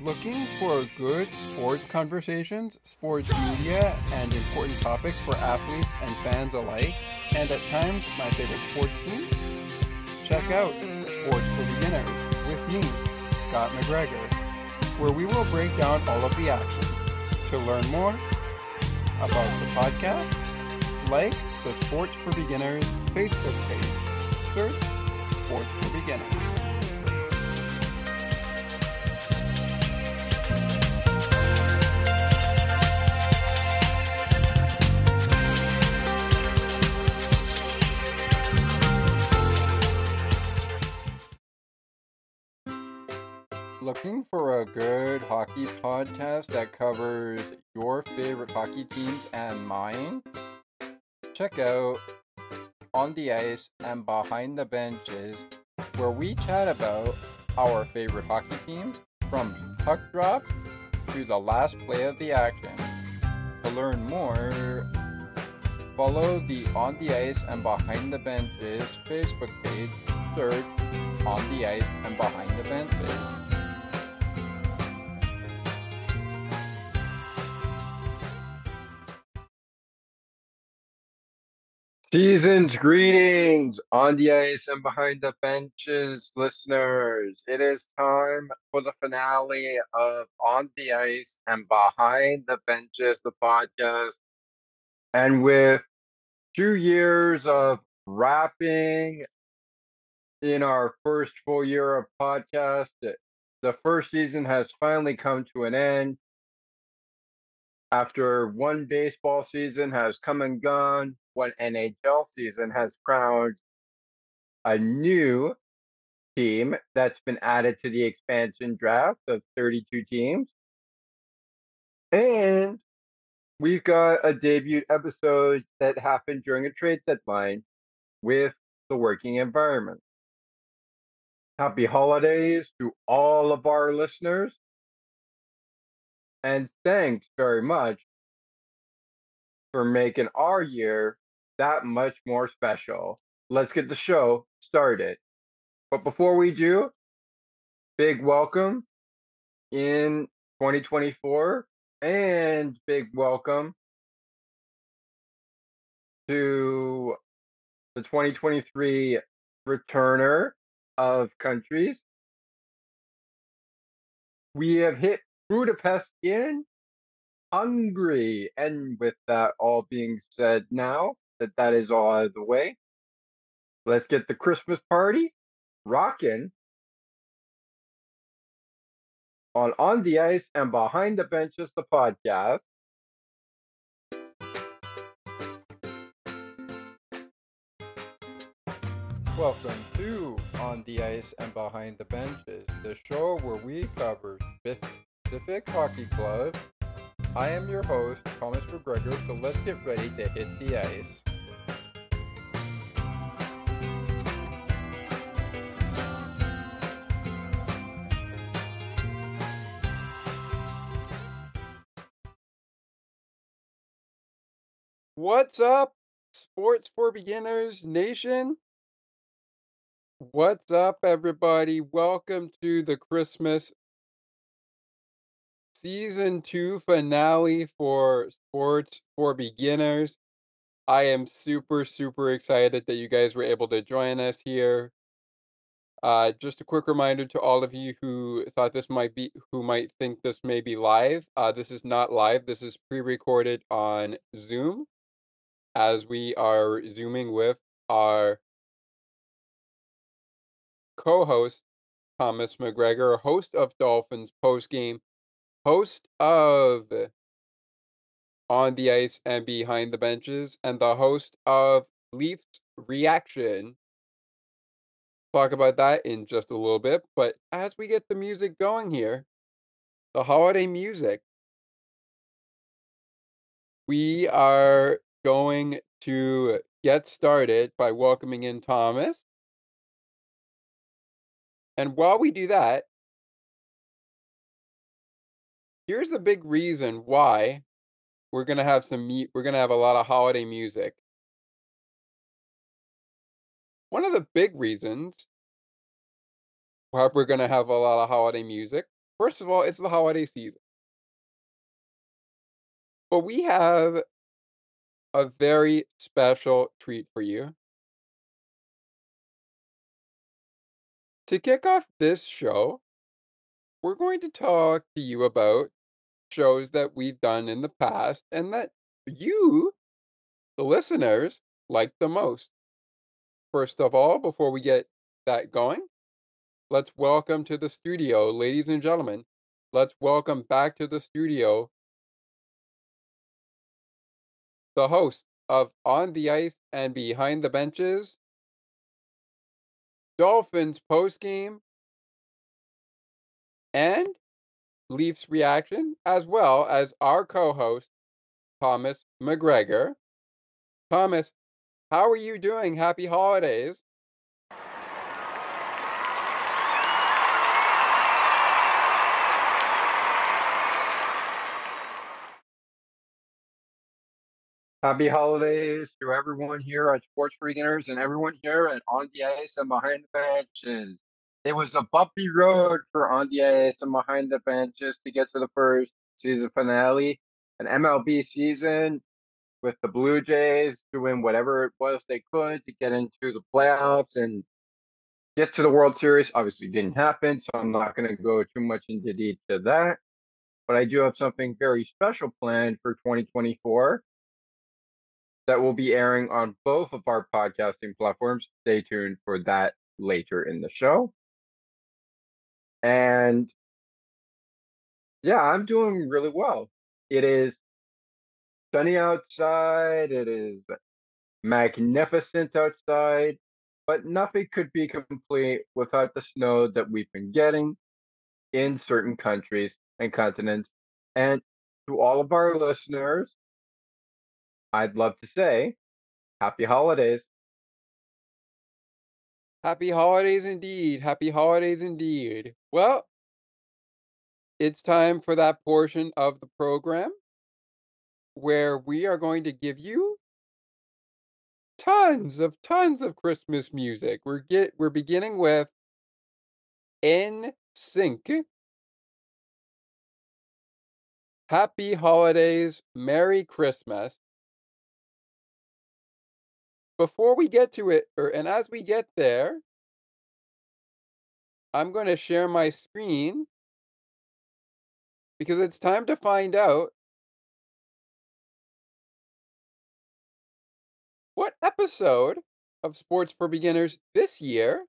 Looking for good sports conversations, sports media, and important topics for athletes and fans alike, and at times my favorite sports teams? Check out Sports for Beginners with me, Scott McGregor, where we will break down all of the action. To learn more about the podcast, like the Sports for Beginners Facebook page. Search Sports for Beginners. Looking for a good hockey podcast that covers your favorite hockey teams and mine? Check out On the Ice and Behind the Benches, where we chat about our favorite hockey teams from puck drop to the last play of the action. To learn more, follow the On the Ice and Behind the Benches Facebook page, search On the Ice and Behind the Benches. Season's greetings on the ice and behind the benches, listeners. It is time for the finale of On the Ice and Behind the Benches, the podcast. And with two years of wrapping in our first full year of podcast, the first season has finally come to an end. After one baseball season has come and gone, one NHL season has crowned a new team that's been added to the expansion draft of 32 teams. And we've got a debut episode that happened during a trade deadline with the working environment. Happy holidays to all of our listeners. And thanks very much for making our year that much more special. Let's get the show started. But before we do, big welcome in 2024 and big welcome to the 2023 returner of countries. We have hit Budapest in Hungary. And with that all being said now, that that is all out of the way. Let's get the Christmas party rocking on On the Ice and Behind the Benches, the podcast. Welcome to On the Ice and Behind the Benches, the show where we cover Pacific Hockey Club. I am your host, Thomas McGregor, so let's get ready to hit the ice. What's up, Sports for Beginners Nation? What's up, everybody? Welcome to the Christmas season two finale for Sports for Beginners. I am super, super excited that you guys were able to join us here. Uh, just a quick reminder to all of you who thought this might be, who might think this may be live. Uh, this is not live. This is pre-recorded on Zoom as we are zooming with our co-host Thomas McGregor, host of Dolphins postgame, host of On the Ice and Behind the Benches, and the host of Leafs Reaction. Talk about that in just a little bit, but as we get the music going here, the holiday music, we are going to get started by welcoming in Thomas. And while we do that, here's the big reason why we're to have some. We're to have a lot of holiday music. One of the big reasons why we're to have a lot of holiday music first of all, it's the holiday season. But we have a very special treat for you. To kick off this show, we're going to talk to you about shows that we've done in the past and that you, the listeners, like the most. First of all, before we get that going, let's welcome to the studio, ladies and gentlemen. Let's welcome back to the studio the host of On the Ice and Behind the Benches, Dolphins postgame, and Leafs reaction, as well as our co host, Thomas McGregor. Thomas, how are you doing? Happy holidays. Happy holidays to everyone here at Sports Beginners and everyone here at On the Ice and Behind the Benches. It was a bumpy road for Ice and Behind the Benches to get to the first season finale, an MLB season with the Blue Jays doing whatever it was they could to get into the playoffs and get to the World Series. Obviously, didn't happen, so I'm not going to go too much into detail to that. But I do have something very special planned for 2024 that will be airing on both of our podcasting platforms. Stay tuned for that later in the show. And yeah, I'm doing really well. It is sunny outside, it is magnificent outside, but nothing could be complete without the snow that we've been getting in certain countries and continents. And to all of our listeners, I'd love to say happy holidays. Happy holidays indeed. Happy holidays indeed. Well, it's time for that portion of the program where we are going to give you tons of tons of Christmas music. We're get we're beginning with In Sync. Happy holidays, Merry Christmas before we get to it, or and as we get there, I'm going to share my screen because it's time to find out what episode of Sports for Beginners this year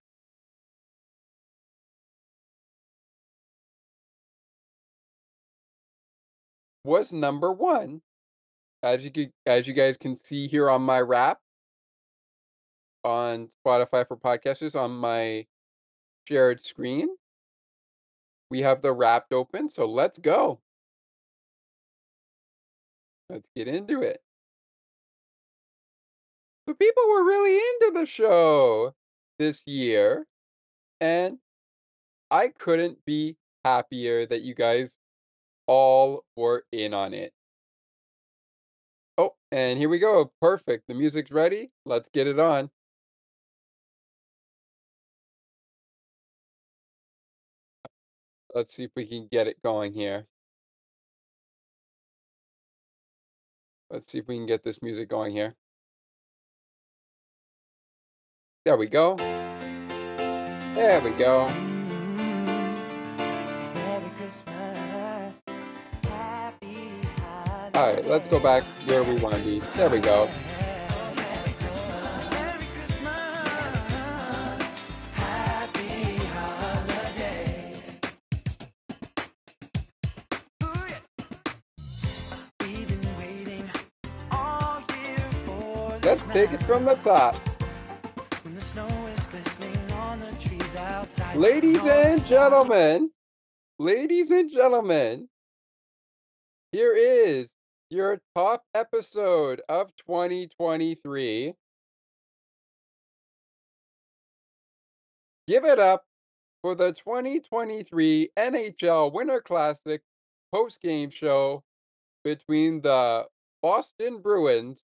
was number one. As you as you guys can see here on my wrap, on Spotify for podcasters on my shared screen. We have the wrapped open, so let's go. Let's get into it. So people were really into the show this year, and I couldn't be happier that you guys all were in on it. Oh, and here we go. Perfect. The music's ready. Let's get it on. Let's see if we can get it going here. Let's see if we can get this music going here. There we go. There we go. All right, let's go back where we want to be. There we go. Take it from the top. Ladies and gentlemen, ladies and gentlemen, here is your top episode of 2023. Give it up for the 2023 NHL Winter Classic post-game show between the Boston Bruins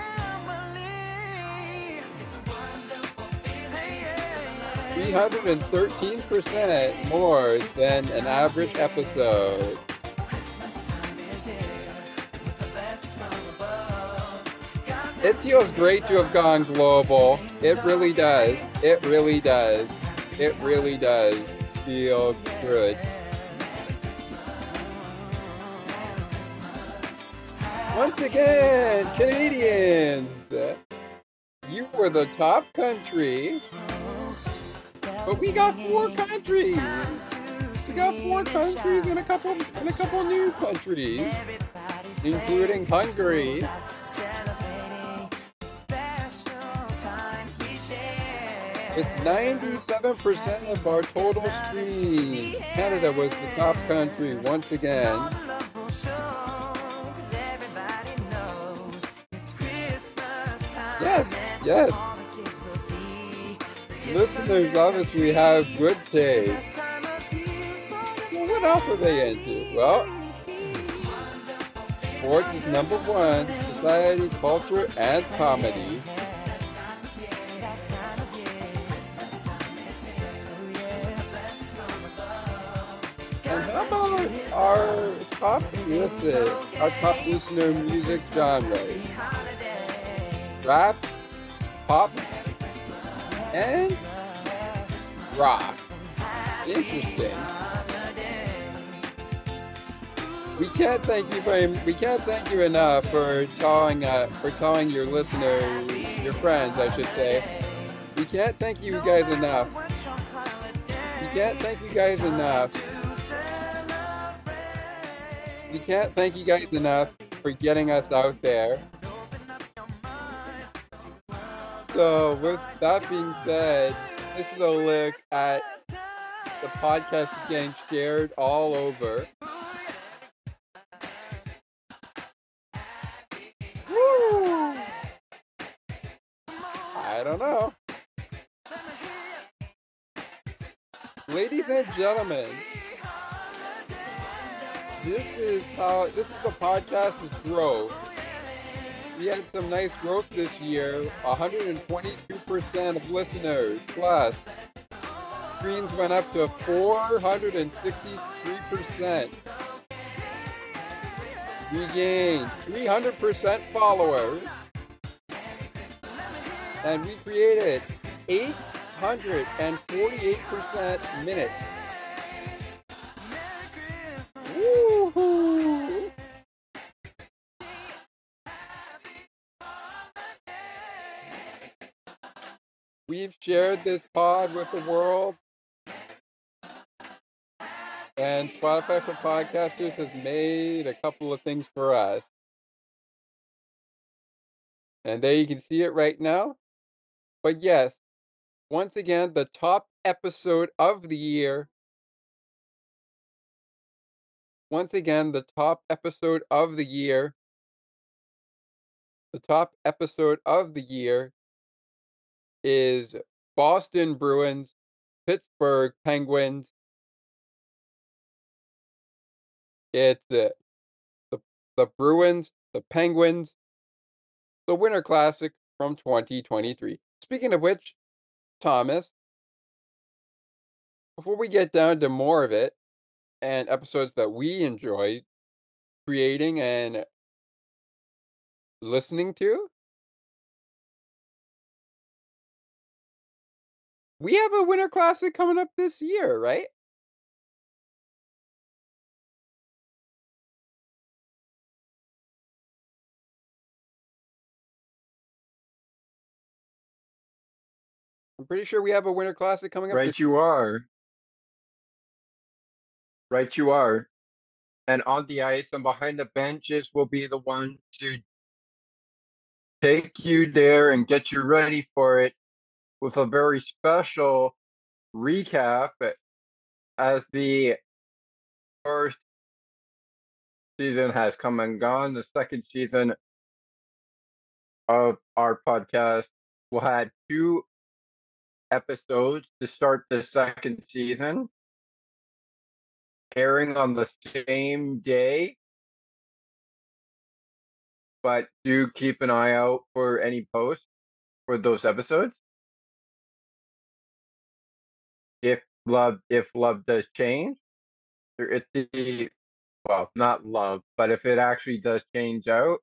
313% more than an average episode. It feels great to have gone global. It really does. It really does. It really does feel good. Once again, Canadians, you were the top country, but we got four countries. We got four countries and a couple and a couple new countries, including Hungary. It's 97% of our total streams, Canada was the top country once again. Yes, yes. Listeners obviously have good taste. Well, what else are they into? Well, sports is number one, society, culture, and comedy. And how about our top listen, our top listener music genres? Rap, pop, and rock. Interesting. We can't thank you very we can't thank you enough for calling uh, for calling your listeners, your friends, I should say. We can't thank you guys enough. We can't thank you guys enough. We can't thank you guys enough for getting us out there. So, with that being said, this is a look at the podcast getting shared all over. Woo! I don't know. Ladies and gentlemen, this is how this is the podcast's growth. We had some nice growth this year, 122% of listeners. Plus, streams went up to 463%. We gained 300% followers. And we created 848% minutes. We've shared this pod with the world. And Spotify for Podcasters has made a couple of things for us. And there you can see it right now. But yes, once again, the top episode of the year. Once again, the top episode of the year. The top episode of the year is Boston Bruins, Pittsburgh Penguins. It's the the Bruins, the Penguins, the Winter Classic from 2023. Speaking of which, Thomas, before we get down to more of it and episodes that we enjoy creating and listening to, we have a Winter Classic coming up this year, right? I'm pretty sure we have a Winter Classic coming up. Right, you are. Right, you are. And on the ice and behind the benches will be the one to take you there and get you ready for it with a very special recap as the first season has come and gone. The second season of our podcast will have two episodes to start the second season, airing on the same day. But do keep an eye out for any posts for those episodes. If love if love does change, if the well, not love, but if it actually does change out,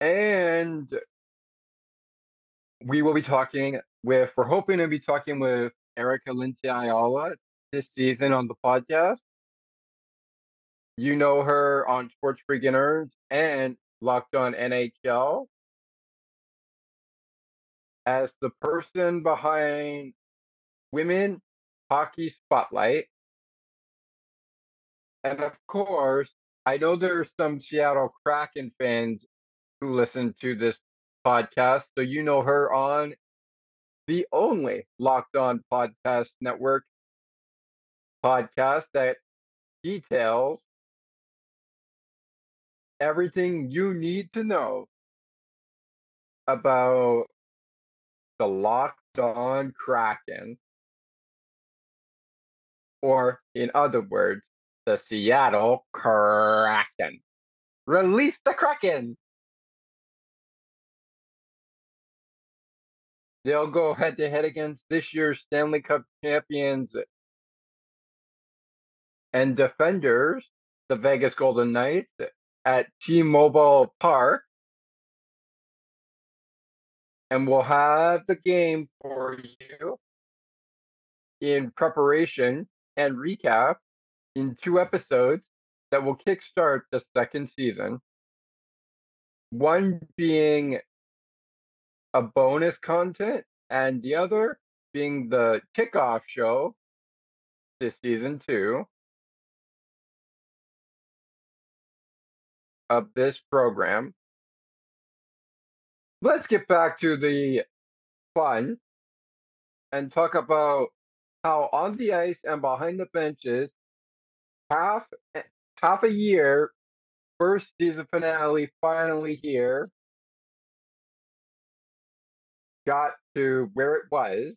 and we will be talking with we're hoping to be talking with Erica Lindsay Ayala this season on the podcast. You know her on Sports Beginners and Locked on NHL as the person behind Women Hockey Spotlight. And of course, I know there are some Seattle Kraken fans who listen to this podcast, so you know her on the only Locked On Podcast Network podcast that details everything you need to know about the Locked On Kraken, or in other words, the Seattle Kraken. Release the Kraken! They'll go head to head against this year's Stanley Cup champions and defenders, the Vegas Golden Knights, at T Mobile Park. And we'll have the game for you in preparation and recap in two episodes that will kickstart the second season. One being a bonus content, and the other being the kickoff show this season two of this program. Let's get back to the fun and talk about how on the ice and behind the benches, half half a year, first season finale finally here, got to where it was.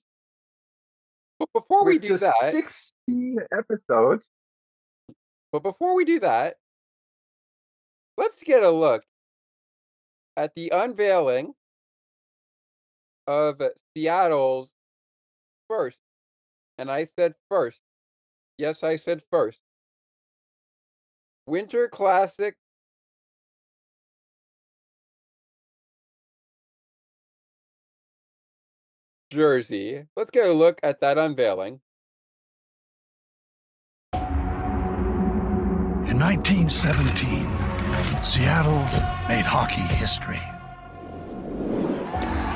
But before we do that, 16 episodes. but before we do that, let's get a look at the unveiling of Seattle's first. And I said first. Yes, I said first. Winter Classic jersey. Let's get a look at that unveiling. In 1917, Seattle made hockey history.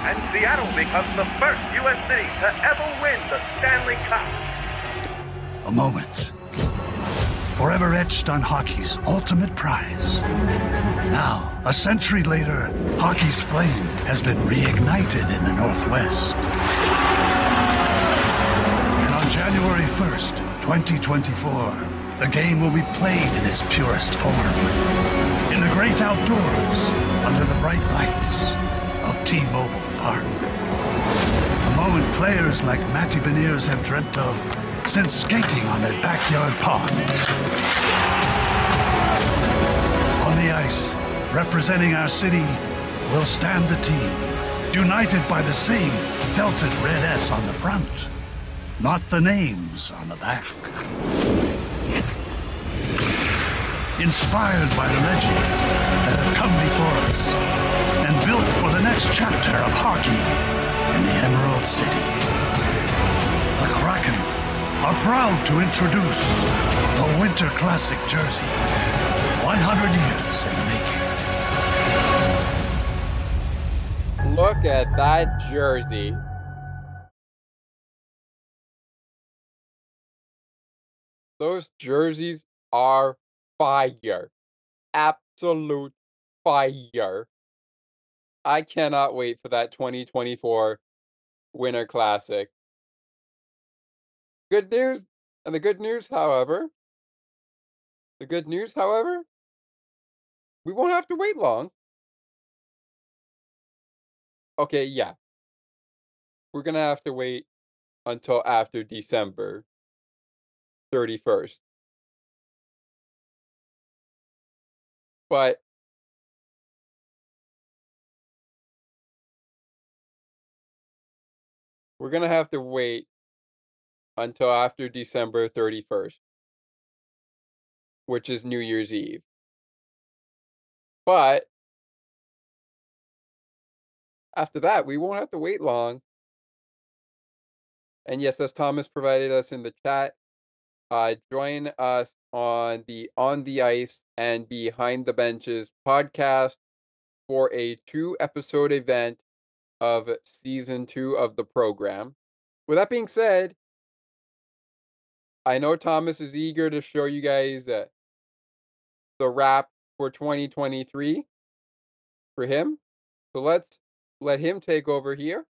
And Seattle becomes the first U.S. city to ever win the Stanley Cup. A moment forever etched on hockey's ultimate prize. Now, a century later, hockey's flame has been reignited in the Northwest. And on January 1st, 2024, the game will be played in its purest form. Great outdoors, under the bright lights of T-Mobile Park. A moment players like Matty Beniers have dreamt of since skating on their backyard ponds. On the ice, representing our city, will stand the team, united by the same felted red S on the front, not the names on the back. Inspired by the legends that have come before us, and built for the next chapter of hockey in the Emerald City. The Kraken are proud to introduce the Winter Classic jersey. 100 years in the making. Look at that jersey. Those jerseys are fire. Absolute fire. I cannot wait for that 2024 Winter Classic. Good news, and the good news, however, the good news, however, we won't have to wait long okay, yeah. We're gonna have to wait until after December 31st. But we're gonna have to wait until after December 31st, which is New Year's Eve. But after that, we won't have to wait long. And yes, as Thomas provided us in the chat, uh, join us on the On the Ice and Behind the Benches podcast for a two episode event of season two of the program. With that being said, I know Thomas is eager to show you guys uh, the wrap for 2023 for him. So let's let him take over here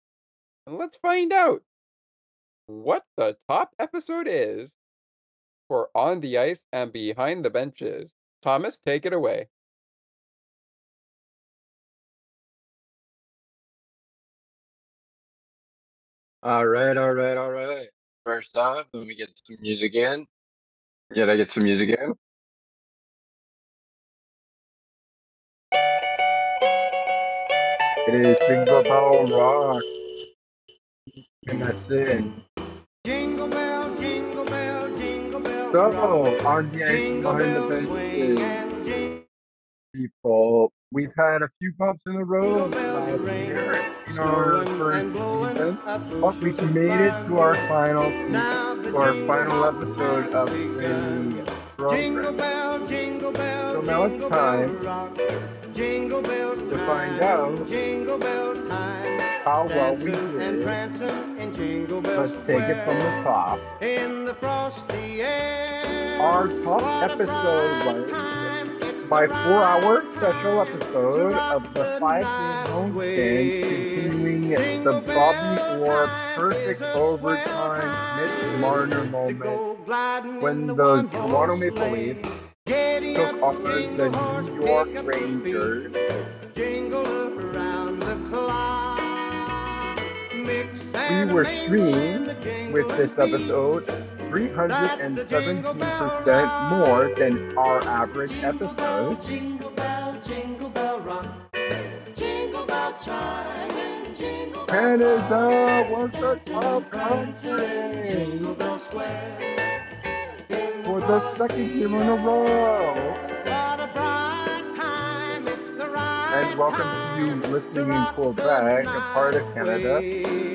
and let's find out what the top episode is for On the Ice and Behind the Benches. Thomas, take it away. All right, all right, all right. First off, let me get some music in. Did I get some music in? It is Jingle Bell Rock. And that's it. So, ice behind the jingle people, we've had a few bumps in the road last in our first season, but we've made it to our final season, to our final episode of the Jingle program. So now it's time to find out. How well we Dancing and prancing in Jingle Bell Let's take it from the top. In the frosty air. Our top episode was my four hour special episode of the the five night game home away. stand, continuing the Bobby Orr perfect is a swell overtime Mitch Marner moment go gliding in when the Toronto Maple. Leafs took on the New York. Rangers. Jingle around We were streamed with this episode 317% more than our average episode. Canada was the top country. For the second year in a row. And welcome to you listening in Quebec, a part of Canada.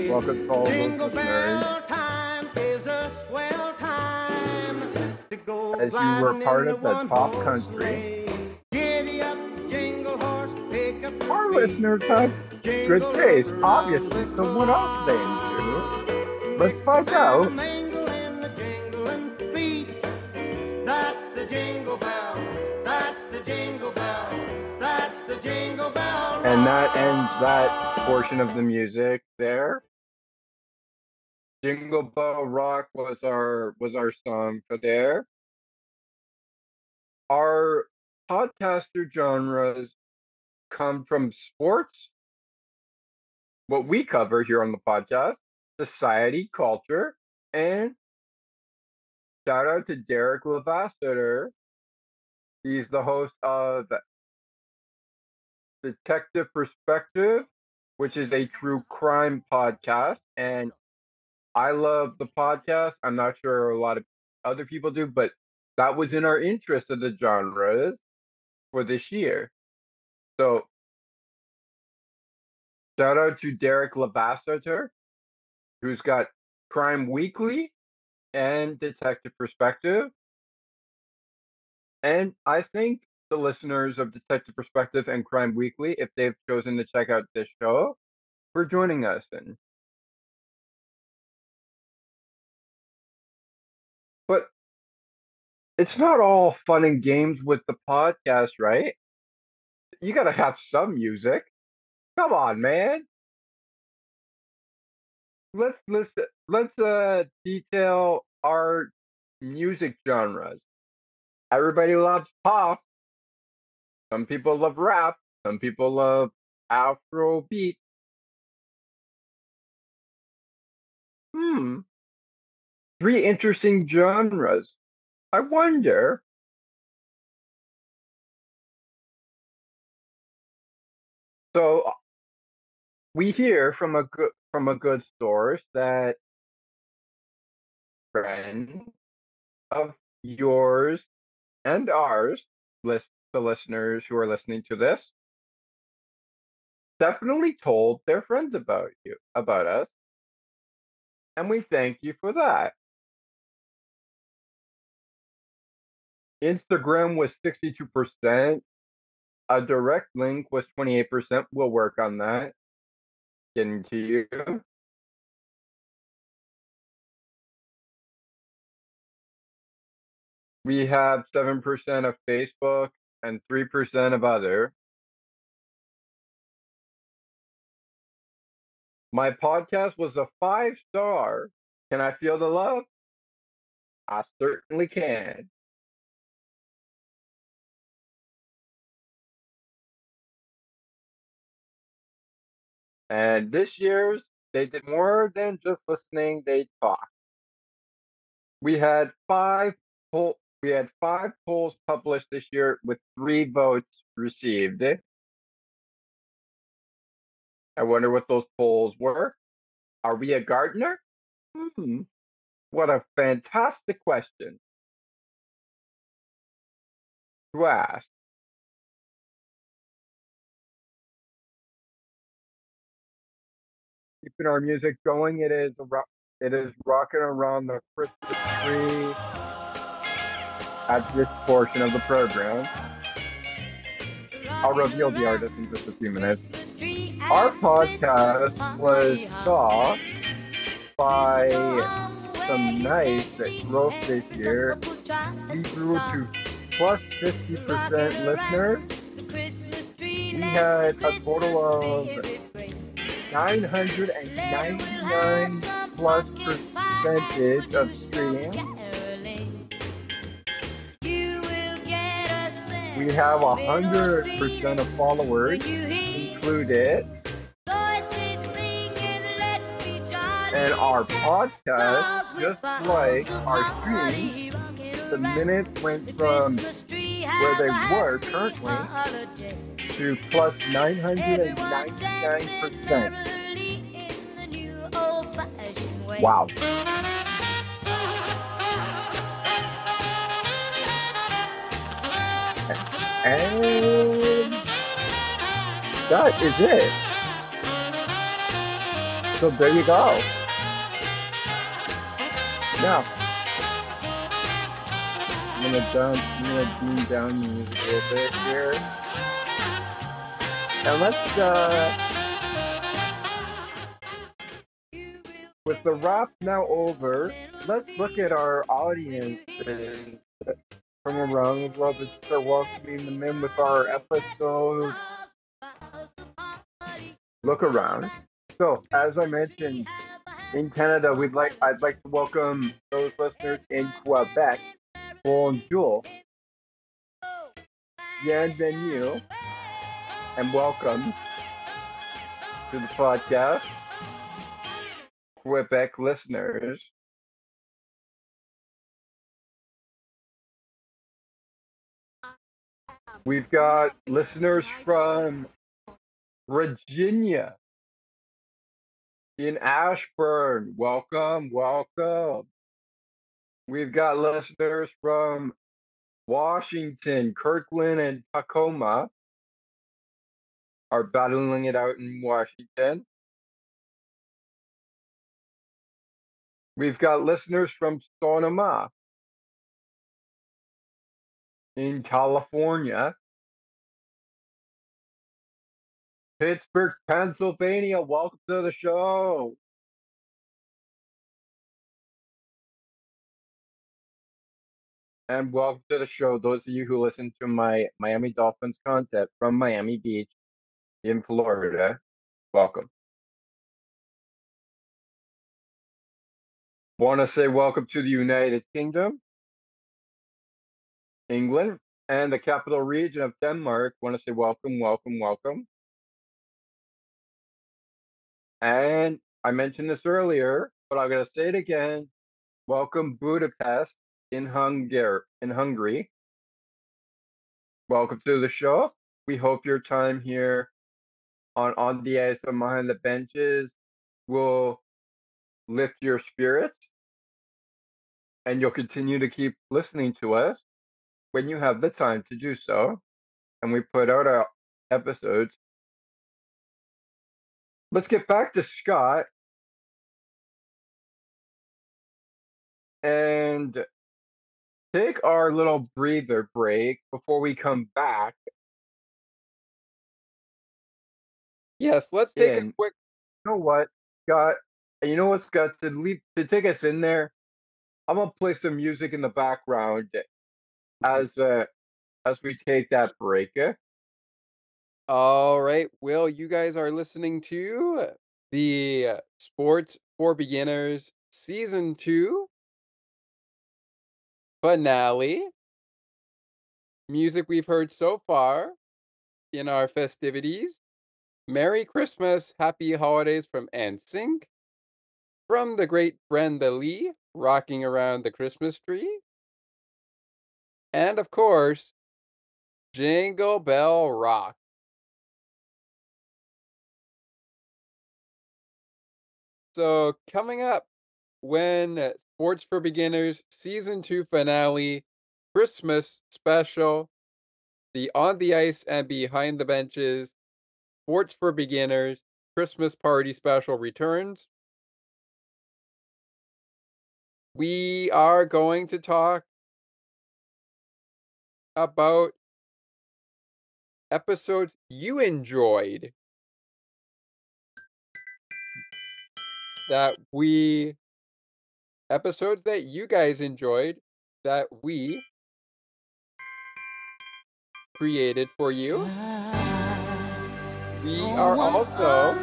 Welcome to all listeners. bell time is a swell time As you were part of the top country. Giddy up, jingle horse, pick up your Our listeners have good taste, obviously, so what else they into? Let's find out. And that ends that portion of the music there. Jingle Bell Rock was our was our song for there. Our podcaster genres come from sports, what we cover here on the podcast, society, culture, and shout out to Derrick Levasseur. He's the host of Detective Perspective, which is a true crime podcast. And I love the podcast. I'm not sure a lot of other people do, but that was in our interest of the genres for this year. So shout out to Derrick Levasseur, who's got Crime Weekly and Detective Perspective. And I think the listeners of Detective Perspective and Crime Weekly, if they've chosen to check out this show, for joining us. And but it's not all fun and games with the podcast, right? You gotta have some music. Come on, man. Let's let's let's uh detail our music genres. Everybody loves pop. Some people love rap. Some people love Afro beat. Hmm. Three interesting genres. I wonder. So uh, we hear from a good from a good source that friend of yours and ours, list the listeners who are listening to this, definitely told their friends about you, about us. And we thank you for that. Instagram was 62%. A direct link was 28%. We'll work on that. Getting to you. We have 7% of Facebook and 3% of other. My podcast was a five star. Can I feel the love? I certainly can. And this year's, they did more than just listening, they talked. We had five poll, we had five polls published this year with three votes received. I wonder what those polls were. Are we a gardener? Hmm. What a fantastic question to ask. Keeping our music going, it is it is rocking around the Christmas tree at this portion of the program. I'll reveal the artist in just a few minutes. Our podcast was saw by some nice growth this year. We grew to plus 50% listeners. We had a total of 999 plus percentage of streaming. We have a hundred percent of followers included. And our podcast, just like our stream, the minutes went from where they were currently to plus 999%. Wow. And that is it. So there you go. Now, I'm gonna down, I'm gonna beam down the music a little bit here. And let's, uh, with the rap now over, let's look at our audiences from around the globe and start welcoming them in with our episode. Look around. So, as I mentioned, in Canada, we'd like I'd like to welcome those listeners in Quebec. Bonjour. Bienvenue. And welcome to the podcast. Quebec listeners. We've got listeners from Virginia in Ashburn. Welcome, welcome. We've got listeners from Washington, Kirkland, and Tacoma are battling it out in Washington. We've got listeners from Sonoma in California. Pittsburgh, Pennsylvania. Welcome to the show. And welcome to the show. Those of you who listen to my Miami Dolphins content from Miami Beach in Florida, welcome. Want to say welcome to the United Kingdom, England, and the capital region of Denmark. Want to say welcome, welcome, welcome. And I mentioned this earlier. but I'm gonna say it again. Welcome Budapest in Hungary. In Hungary. Welcome to the show. We hope your time here on on the ice and behind the benches will lift your spirits, and you'll continue to keep listening to us when you have the time to do so. And we put out our episodes. Let's get back to Scott and take our little breather break before we come back. Yes, let's take a quick. You know what, Scott? And you know what, Scott? To leave to take us in there, I'm gonna play some music in the background as uh as we take that break. eh? All right, Well, you guys are listening to the Sports for Beginners Season 2 finale. Music we've heard so far in our festivities. Merry Christmas, Happy Holidays from NSYNC. From the great Brenda Lee, rocking around the Christmas tree. And of course, Jingle Bell Rock. So, coming up, when uh, Sports for Beginners Season 2 finale, Christmas special, the On the Ice and Behind the Benches, Sports for Beginners Christmas Party special returns. We are going to talk about episodes you enjoyed that we episodes that you guys enjoyed that we created for you. We are also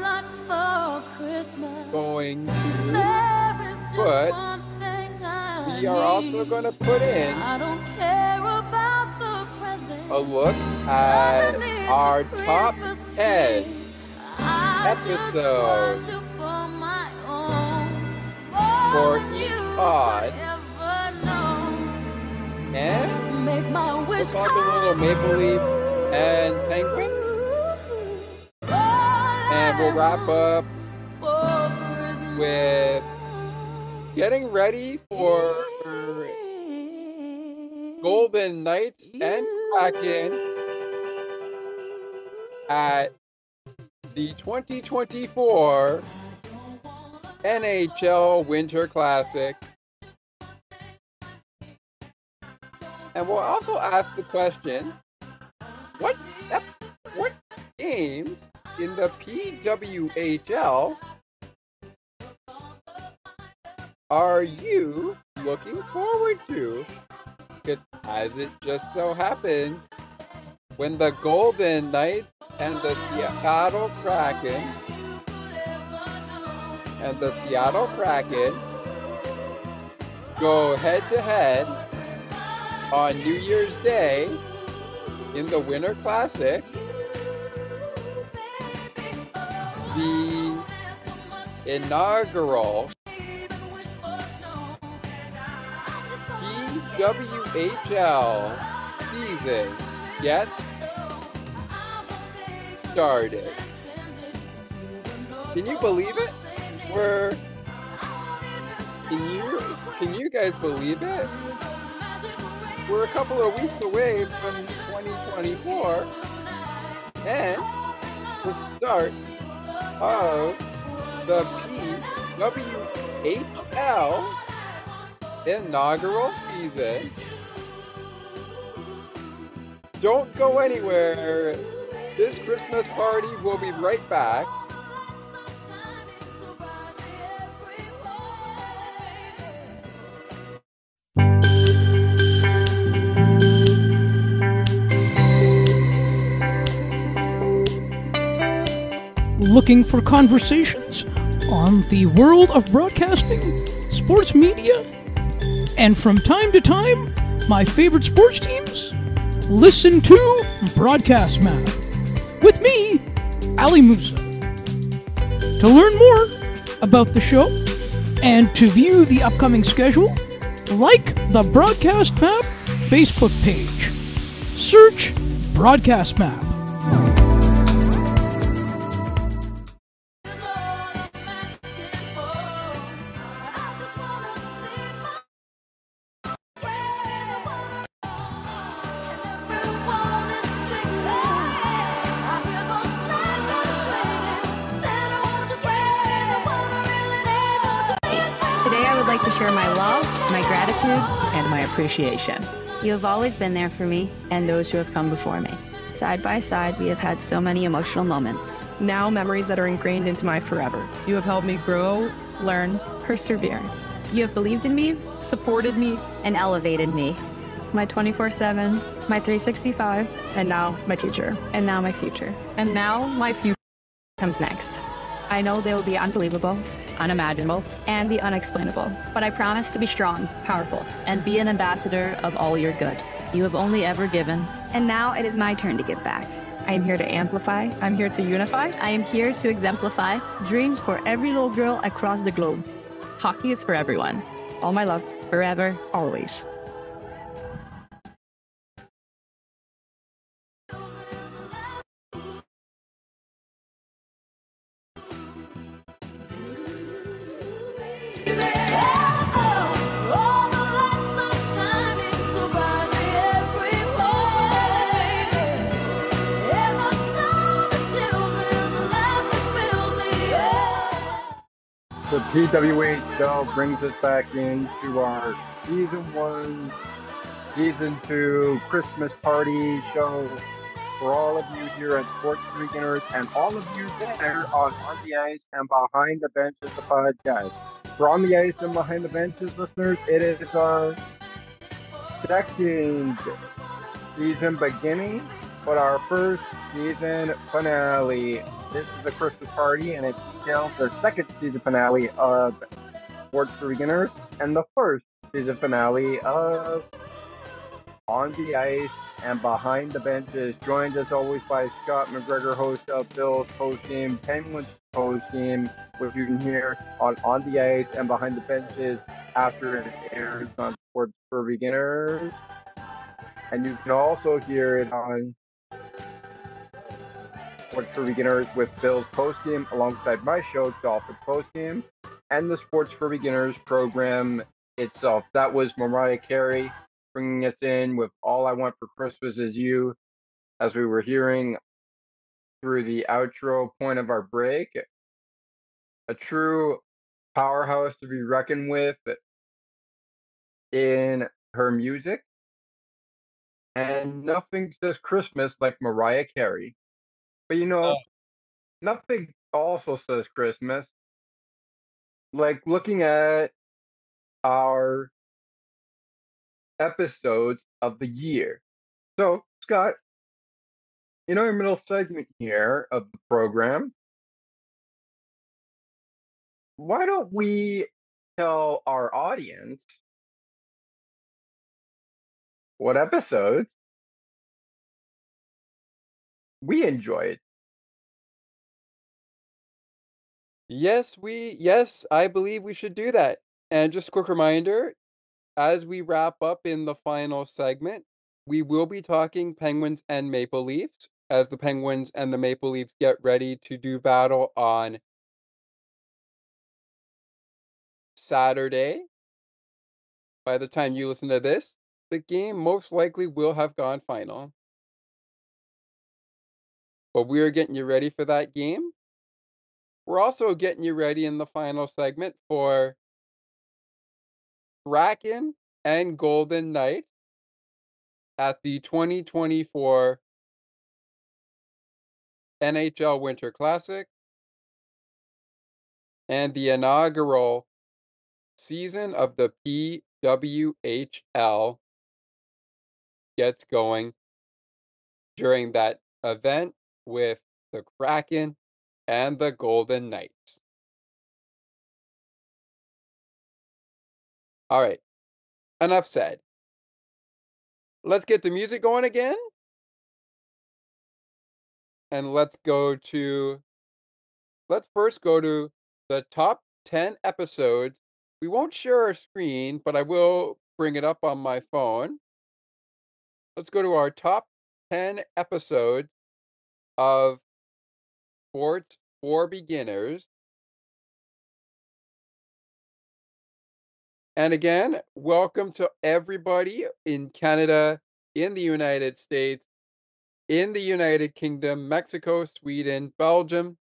going to put we are also going to put in a look at our top 10 episodes for each pod. and we'll talk a little Maple Leaf and Penguin. And we'll wrap up with getting ready for Golden Knights and Kraken at the 2024 NHL Winter Classic. And we'll also ask the question what what games in the PWHL are you looking forward to? Because as it just so happens, when the Golden Knights and the Seattle Kraken and the Seattle Kraken go head to head on New Year's Day in the Winter Classic, the inaugural PWHL season gets started. Can you believe it? We're can you can you guys believe it? We're a couple of weeks away from 2024 and the start of the PWHL inaugural season. Don't go anywhere. This Christmas party will be right back. looking for conversations on the world of broadcasting, sports media, and from time to time, my favorite sports teams? Listen to Broadcast Map with me, Ali Musa. To learn more about the show, And to view the upcoming schedule, like the Broadcast Map Facebook page. Search Broadcast Map. Appreciation. You have always been there for me and those who have come before me. Side by side, we have had so many emotional moments. Now, memories that are ingrained into my forever. You have helped me grow, learn, Persevere. You have believed in me, supported me, And elevated me. My 24 7, my 365, and now my future. And now my future. and now my future comes next. I know they will be unbelievable, unimaginable, And the unexplainable. but I promise to be strong, powerful, And be an ambassador of all your good. You have only ever given. And now it is my turn to give back. I am here to amplify. I'm here to unify. I am here to exemplify Dreams for every little girl across the globe. hockey is for everyone. All my love, Forever. always. Show brings us back into our season one, season two Christmas party show for all of you here at Sports Beginners and all of you there on On the Ice and Behind the Benches, the podcast. For On the Ice and Behind the Benches listeners, it is our second season beginning, but our first season finale. This is the Christmas party, and it details the second season finale of Sports for Beginners and the first season finale of On the Ice and Behind the Benches. Joined as always by Scott McGregor, host of Bill's post game, Penguins post game, which you can hear on On the Ice and Behind the Benches after it airs on Sports for Beginners. And you can also hear it on Sports for Beginners with Bill's postgame alongside my show, Dolphin Postgame, and the Sports for Beginners program itself. That was Mariah Carey bringing us in with All I Want for Christmas Is You, as we were hearing through the outro point of our break. A true powerhouse to be reckoned with in her music. And nothing says Christmas like Mariah Carey. But you know, uh nothing also says Christmas. Like looking at our episodes of the year. So, Scott, in our middle segment here of the program, why don't we tell our audience what episodes we enjoyed? Yes, we yes, I believe we should do that. And just a quick reminder, as we wrap up in the final segment, we will be talking Penguins and Maple Leafs as the Penguins and the Maple Leafs get ready to do battle on Saturday. By the time you listen to this, the game most likely will have gone final. But we are getting you ready for that game. We're also getting you ready in the final segment for Kraken and Golden Knight at the 2024 NHL Winter Classic and the inaugural season of the PWHL gets going during that event with the Kraken and the Golden Knights. All right. Enough said. Let's get the music going again. And let's go to let's first go to the top 10 episodes we won't share our screen, but I will bring it up on my phone. Let's go to our top 10 episodes of Sports for Beginners. And again, welcome to everybody in Canada, in the United States, in the United Kingdom, Mexico, Sweden, Belgium,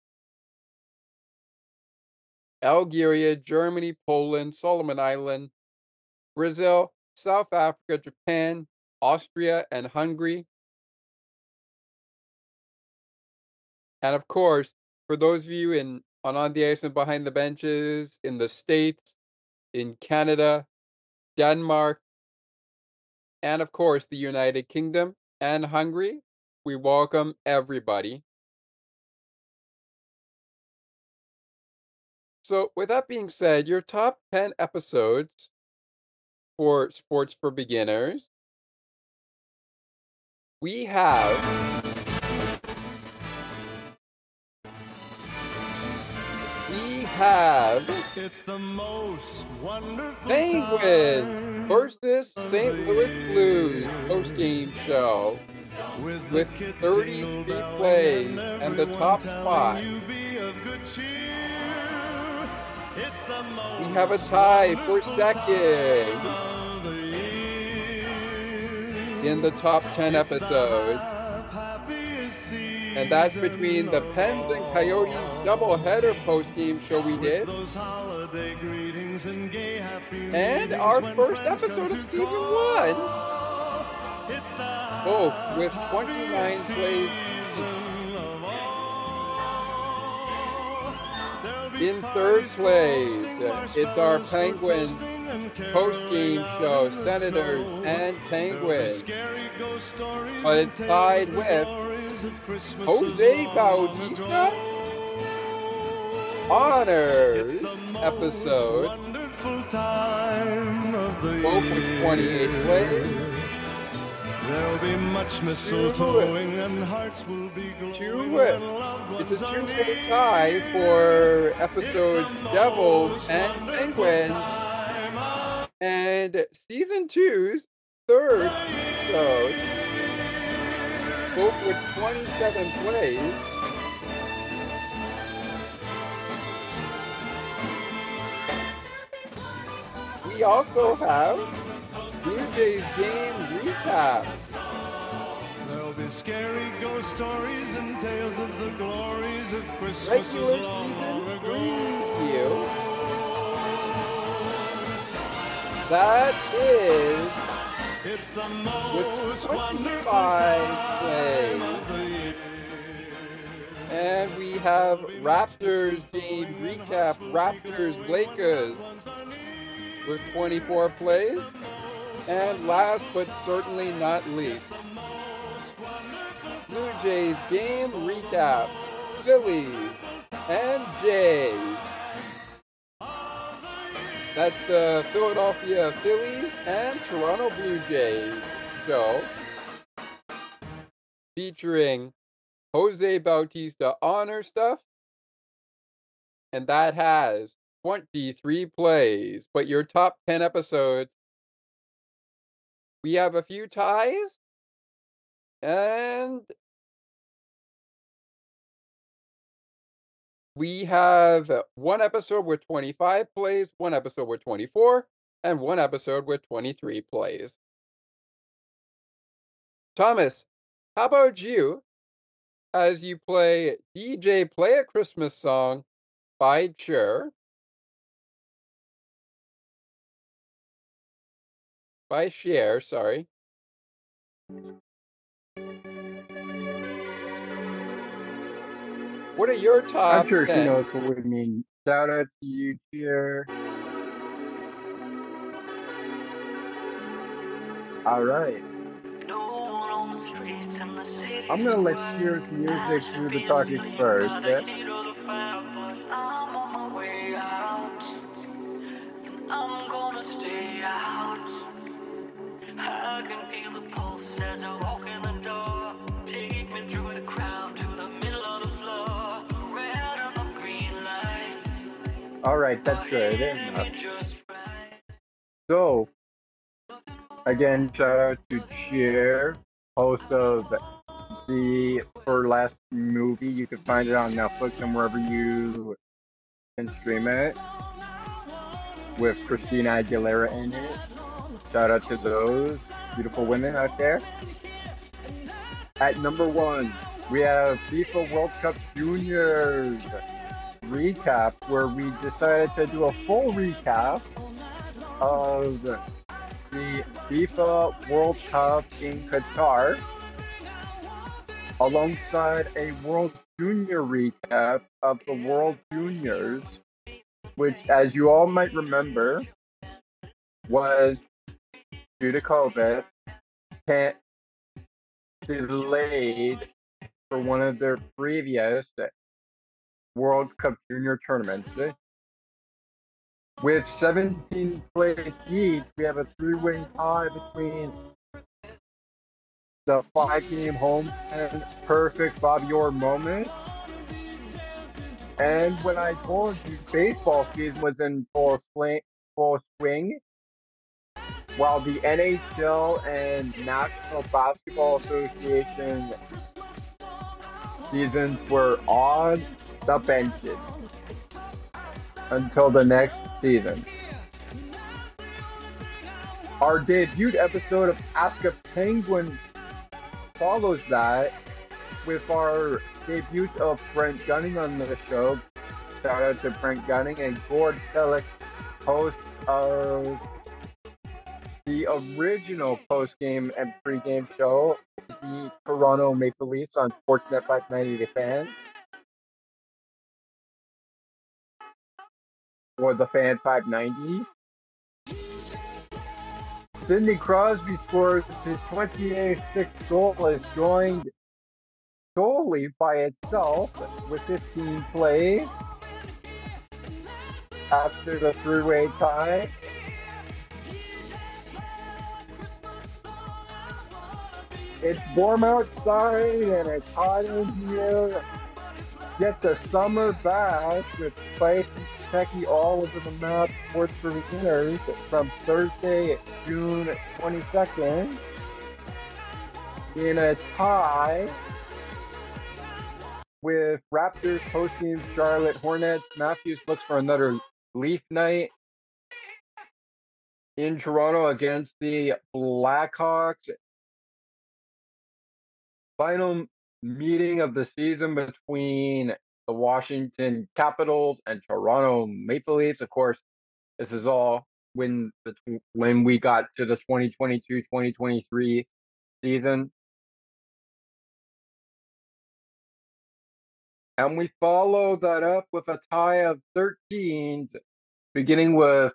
Algeria, Germany, Poland, Solomon Island, Brazil, South Africa, Japan, Austria, and Hungary. And of course, for those of you in on on the ice and behind the benches in the States, in Canada, Denmark, and of course the United Kingdom and Hungary, we welcome everybody. So, with that being said, your top 10 episodes for Sports for Beginners, we have have It's the most wonderful Penguins versus St. Louis Blues post-game show with, with 33 plays and the top spot. We have a tie for second in the top 10 episodes. And that's between the Pens and Coyotes doubleheader post-game show we did. And our first episode of season one. Both with 29 plays In third place, it's our Penguins post-game show, Senators and Penguins. But it's tied with Jose Bautista Honors episode. Both with 28 plays. There'll be much mistletoeing and hearts will be Two, it's a two-way tie for episode Devils and Penguins. And season two's third episode, both with 27 plays. We also have Jays game recap. There'll be scary ghost stories and tales of the glories of Christmas Regular long, season long preview. That is It's the with most wonderful 25 plays. time of the year. And we have Raptors game recap. Raptors Lakers with 24 plays. And last but certainly not least, Blue Jays game recap. Phillies and Jays. That's the Philadelphia Phillies and Toronto Blue Jays show featuring Jose Bautista honor stuff. And that has 23 plays. But your top 10 episodes, we have a few ties. And we have uh, one episode with 25 plays, one episode with 24, and one episode with 23 plays. Thomas, how about you as you play DJ Play a Christmas Song by Cher? By Cher, sorry. What are your top I'm sure she knows what we mean. Shout out to you, cheer. All right. I'm gonna let Cheer's music do the talking first. Yeah? I'm gonna stay out. I can feel the pulse as I walk in the door. Take me through the crowd to the middle of the floor. The red and the green lights. All right, that's good. Enough. So, again, shout out to Cheer, host of the Burlesque movie. You can find it on Netflix and wherever you can stream it with Christina Aguilera in it. Shout out to those beautiful women out there. At number one, we have FIFA World Cup Juniors recap, where we decided to do a full recap of the FIFA World Cup in Qatar, alongside a World Junior recap of the World Juniors, which, as you all might remember, was due to COVID, can't delayed for one of their previous World Cup Junior tournaments. With 17 plays each, we have a three-way tie between the five-game home and perfect Bob Orr moment. And when I told you baseball season was in full swing, full swing, while the NHL and National Basketball Association seasons were on the benches until the next season. Our debut episode of Ask a Penguin follows that with our debut of Brent Gunning on the show. Shout out to Brent Gunning and Gord Stellick, hosts of the original post-game and pre-game show, the Toronto Maple Leafs on Sportsnet 590 The Fan. Or the Fan 590. Sidney Crosby scores his 28th sixth goal is joined solely by itself with 15 plays after the three-way tie. It's warm outside and it's hot in here. Get the summer bash with Spice and Techie all over the map sports for beginners from Thursday, June 22nd. In a tie with Raptors hosting Charlotte Hornets. Matthews looks for another Leaf night in Toronto against the Blackhawks final meeting of the season between the Washington Capitals and Toronto Maple Leafs. Of course, this is all when the when we got to the 2022-2023 season. And we follow that up with a tie of 13s, beginning with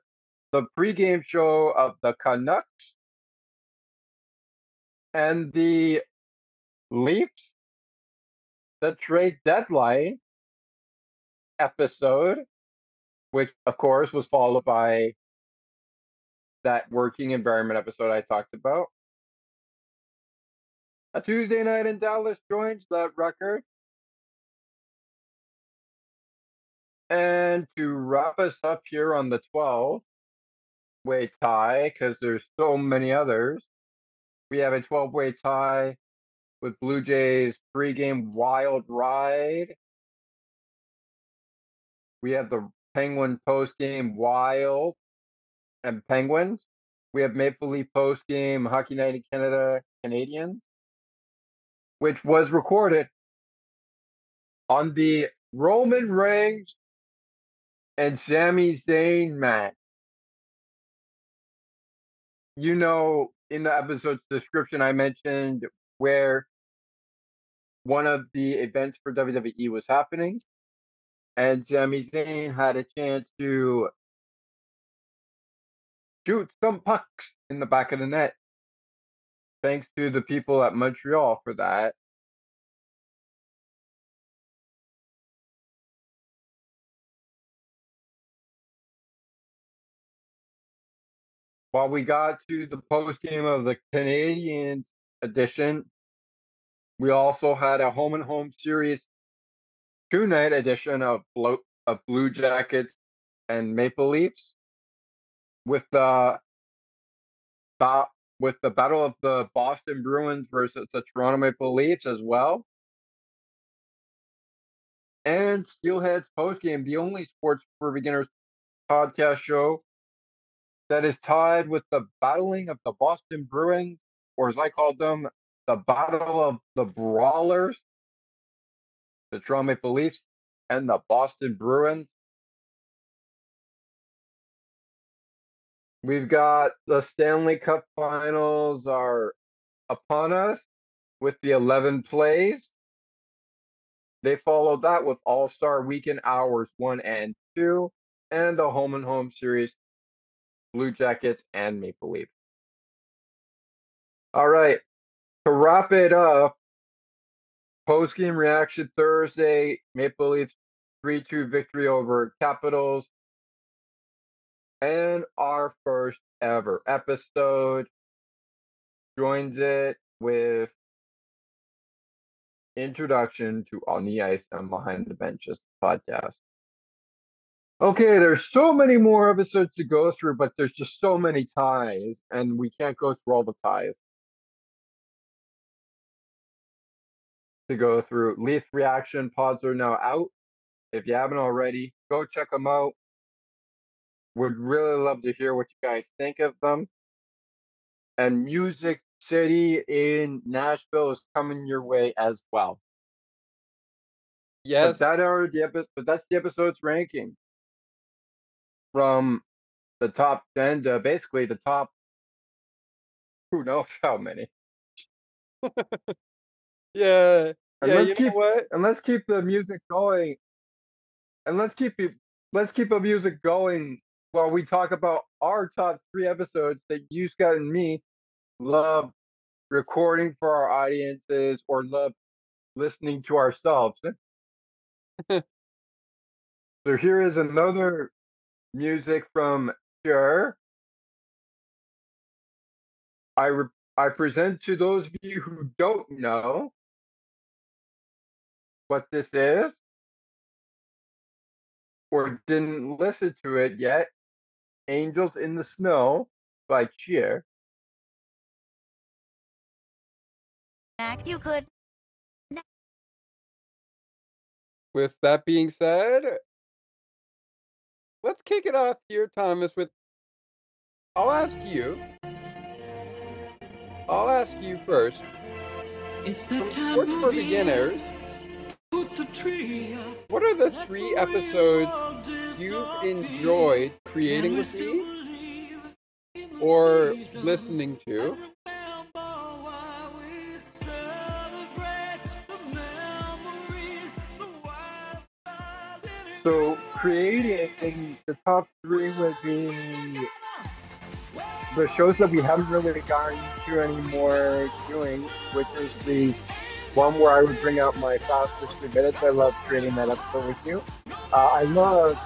the pregame show of the Canucks and the Leafs, the trade deadline episode, which of course was followed by that working environment episode I talked about. A Tuesday night in Dallas joins that record. And to wrap us up here on the 12 way tie, because there's so many others, we have a 12 way tie with Blue Jays pregame wild ride. We have the Penguin postgame wild and Penguins. We have Maple Leaf postgame Hockey Night in Canada Canadiens, which was recorded on the Roman Reigns and Sami Zayn match. You know, in the episode's description, I mentioned where one of the events for WWE was happening, and Sami Zayn had a chance to shoot some pucks in the back of the net. Thanks to the people at Montreal for that. While we got to the post game of the Canadiens edition, we also had a home and home series two night edition of Blue, of Blue Jackets and Maple Leafs with the with the battle of the Boston Bruins versus the Toronto Maple Leafs as well. And Steelheads postgame, the only sports for beginners podcast show that is tied with the battling of the Boston Bruins, or as I called them, the battle of the brawlers, the Toronto Maple Leafs, and the Boston Bruins. We've got the Stanley Cup finals are upon us with the 11 plays. They followed that with All Star Weekend Hours 1 and 2, and the home and home series, Blue Jackets and Maple Leafs. All right, to wrap it up, post game reaction Thursday, Maple Leafs 3 2 victory over Capitals. And our first ever episode joins it with introduction to On the Ice and Behind the Benches podcast. Okay, there's so many more episodes to go through, but there's just so many ties, and we can't go through all the ties. To go through Leaf reaction pods are now out. If you haven't already, go check them out. Would really love to hear what you guys think of them. And Music City in Nashville is coming your way as well. Yes. But that are the epi- but that's the episode's ranking. From the top ten to basically the top who knows how many. Yeah. And yeah, let's you keep know what? and let's keep the music going. And let's keep it let's keep the music going while we talk about our top three episodes that you Scott and me love recording for our audiences or love listening to ourselves. so here is another music from Pure. I re- I present to those of you who don't know what this is or didn't listen to it yet. Angels in the Snow by Cheer. You could. With that being said, let's kick it off here, Thomas, with I'll ask you. I'll ask you first. It's the time Sports for of year. Beginners, what are the three episodes you've enjoyed creating with me or listening to? So creating the top three would be the shows that we haven't really gotten to anymore doing, which is the one where I would bring out my fastest three minutes. I love creating that episode with you. Uh, I love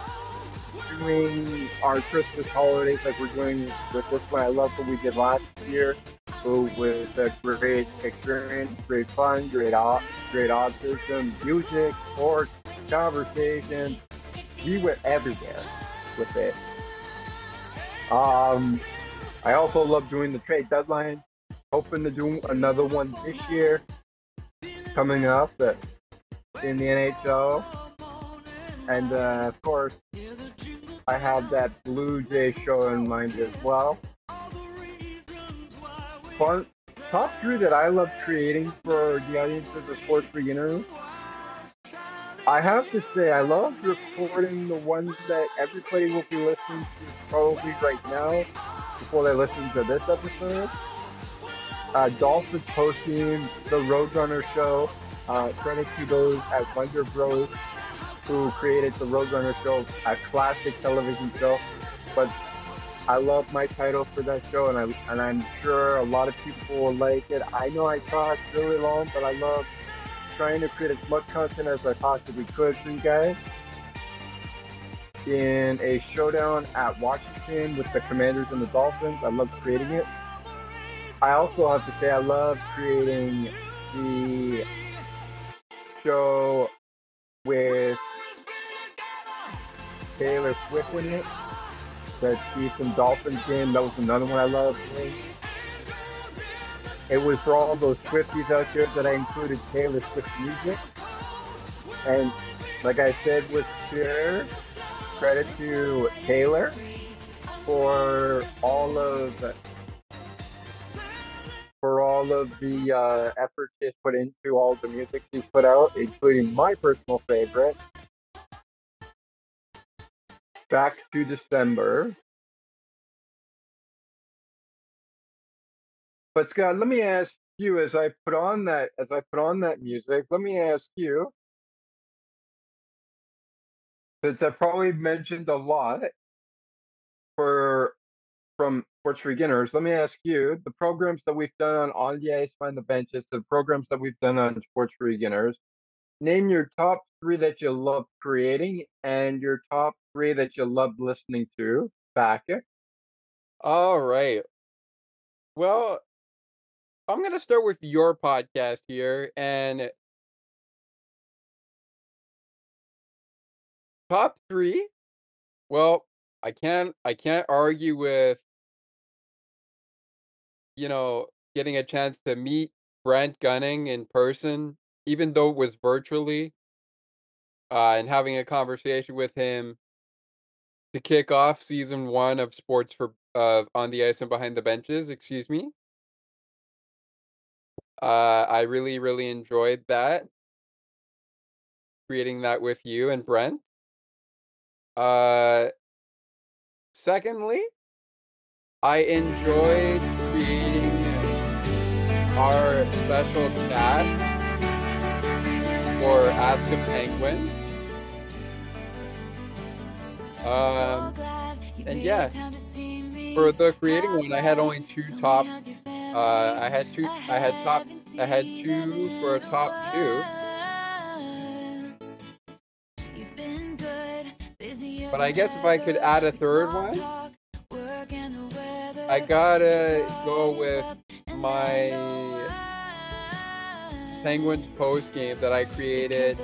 doing our Christmas holidays like we're doing with this one. I love what we did last year. So with a great experience, great fun, great op, great autism, music, sports, conversation. We went everywhere with it. Um, I also love doing the trade deadline. Hoping to do another one this year. Coming up uh, in the NHL. And uh, of course, I have that Blue Jay show in mind as well. Fun, top three that I love creating for the audiences of sports beginners. I have to say, I love recording the ones that everybody will be listening to probably right now before they listen to this episode. Uh, Dolphins post team, the Roadrunner show. Uh, credit to those at Wonder Bros who created the Roadrunner show, a classic television show. But I love my title for that show, and I and I'm sure a lot of people will like it. I know I talked really long, but I love trying to create as much content as I possibly could for you guys. In a showdown at Washington with the Commanders and the Dolphins, I love creating it. I also have to say I love creating the show with Taylor Swift in it. The Chiefs and Dolphins game, that was another one I loved. it was for all those Swifties out there that I included Taylor Swift music. And like I said with Pierre, credit to Taylor for all of for all of the uh, effort she's put into all the music she's put out, including my personal favorite, Back to December. But Scott, let me ask you as I put on that as I put on that music, let me ask you, since I probably mentioned a lot for from sports for beginners, let me ask you the programs that we've done on on the ice, find the benches, the programs that we've done on sports for beginners. Name your top three that you love creating and your top three that you love listening to. Back it. All right. Well, I'm gonna start with your podcast here and top three. Well, I can't I can't argue with you know getting a chance to meet Brent Gunning in person, even though it was virtually, uh, and having a conversation with him to kick off season one of Sports for of on the ice and behind the benches. Excuse me. Uh, I really, really enjoyed that. Creating that with you and Brent. Uh, secondly, I enjoyed our special chat for Ask a Penguin. Um, and yeah, for the creating one, I had only two top. Uh, I had two. I had top. I had two for a top two. But I guess if I could add a third one, I gotta go with my Penguins post game that I created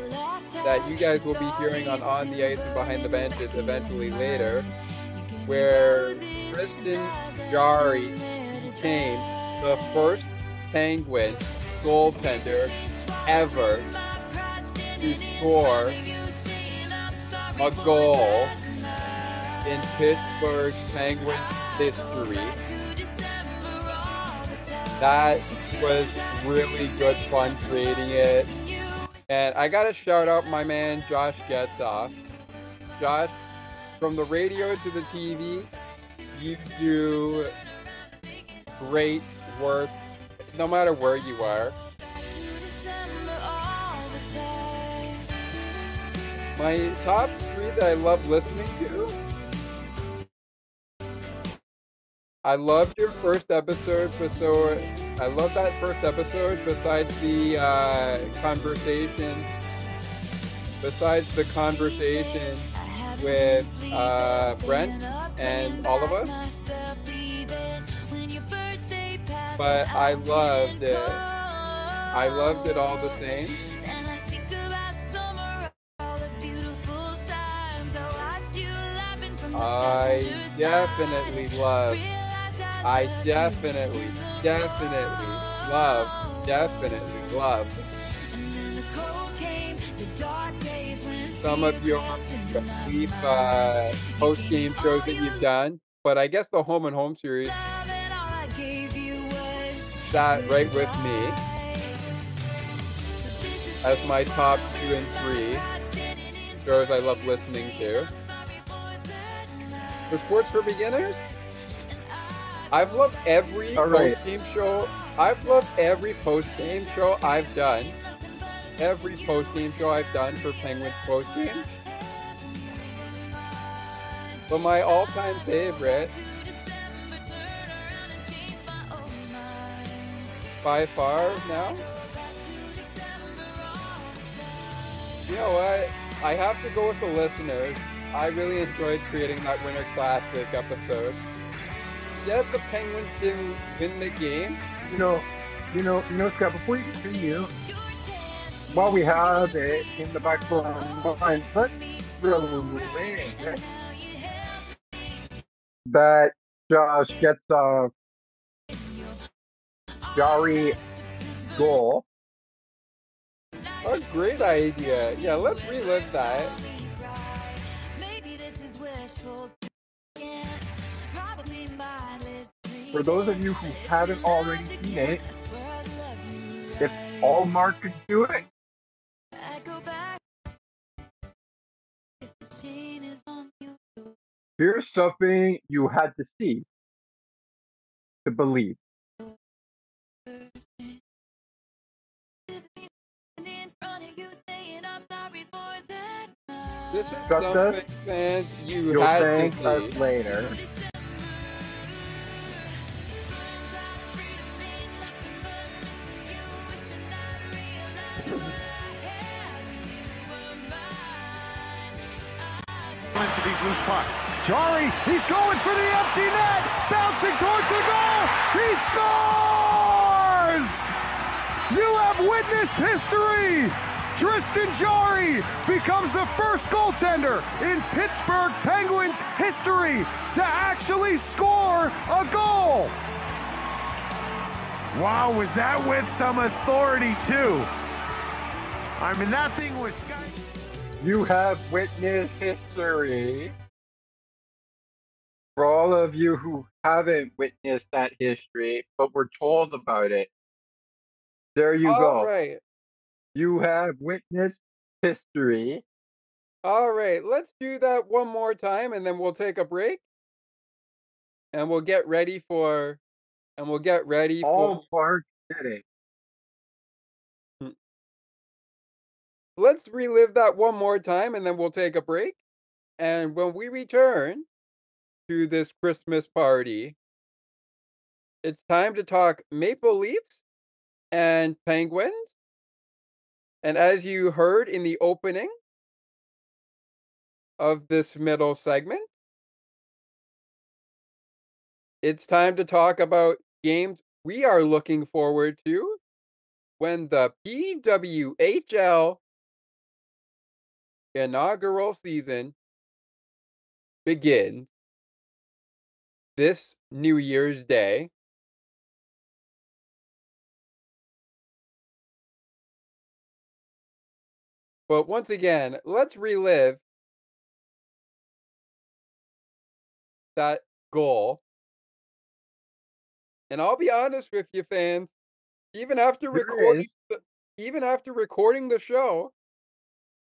that you guys will be hearing on On the Ice and Behind the Benches eventually later, where Tristan Jarry became the first Penguin goaltender ever to score a goal in Pittsburgh Penguins history. That was really good fun creating it. And I gotta shout out my man Josh Getzoff. Josh, from the radio to the TV, you do great work no matter where you are. My top three that I love listening to. I loved your first episode, but so I love that first episode. Besides the uh, conversation, besides the conversation with uh, Brent and all of us, but I loved it. I loved it all the same. I definitely love. I definitely, definitely love, definitely love some of your brief uh, post game shows that you've done. But I guess the home and home series sat right with me as my top two and three shows I love listening to. For sports for beginners, I've loved every All right. post game show. I've loved every post game show I've done. Every post game show I've done for Penguins post game. But my all time favorite by far now. You know what? I have to go with the listeners. I really enjoyed creating that Winter Classic episode. Yet the Penguins didn't win the game. You know, you know, you know, Scott. Before you continue, while we have it in the back of our mind, let's that Josh gets uh Jarry goal. A great idea. Yeah, let's relive that. For those of you who haven't already seen it, if Ullmark could do it, here's something you had to see to believe. This is Trust something, us, fans, you You'll had thank to us later. These loose pucks. Jarry, he's going for the empty net, bouncing towards the goal. He scores! You have witnessed history. Tristan Jarry becomes the first goaltender in Pittsburgh Penguins history to actually score a goal. Wow, was that with some authority too? I mean, that thing was sky. You have witnessed history. For all of you who haven't witnessed that history, but were told about it, there you All go. right. You have witnessed history. All right, let's do that one more time and then we'll take a break. And we'll get ready for and we'll get ready for Ullmark did let's relive that one more time and then we'll take a break. And when we return to this Christmas party, it's time to talk Maple Leafs and Penguins. And as you heard in the opening of this middle segment, it's time to talk about games we are looking forward to when the PWHL inaugural season begins this New Year's Day. But once again, let's relive that goal. And I'll be honest with you, fans, even after There recording is. even after recording the show,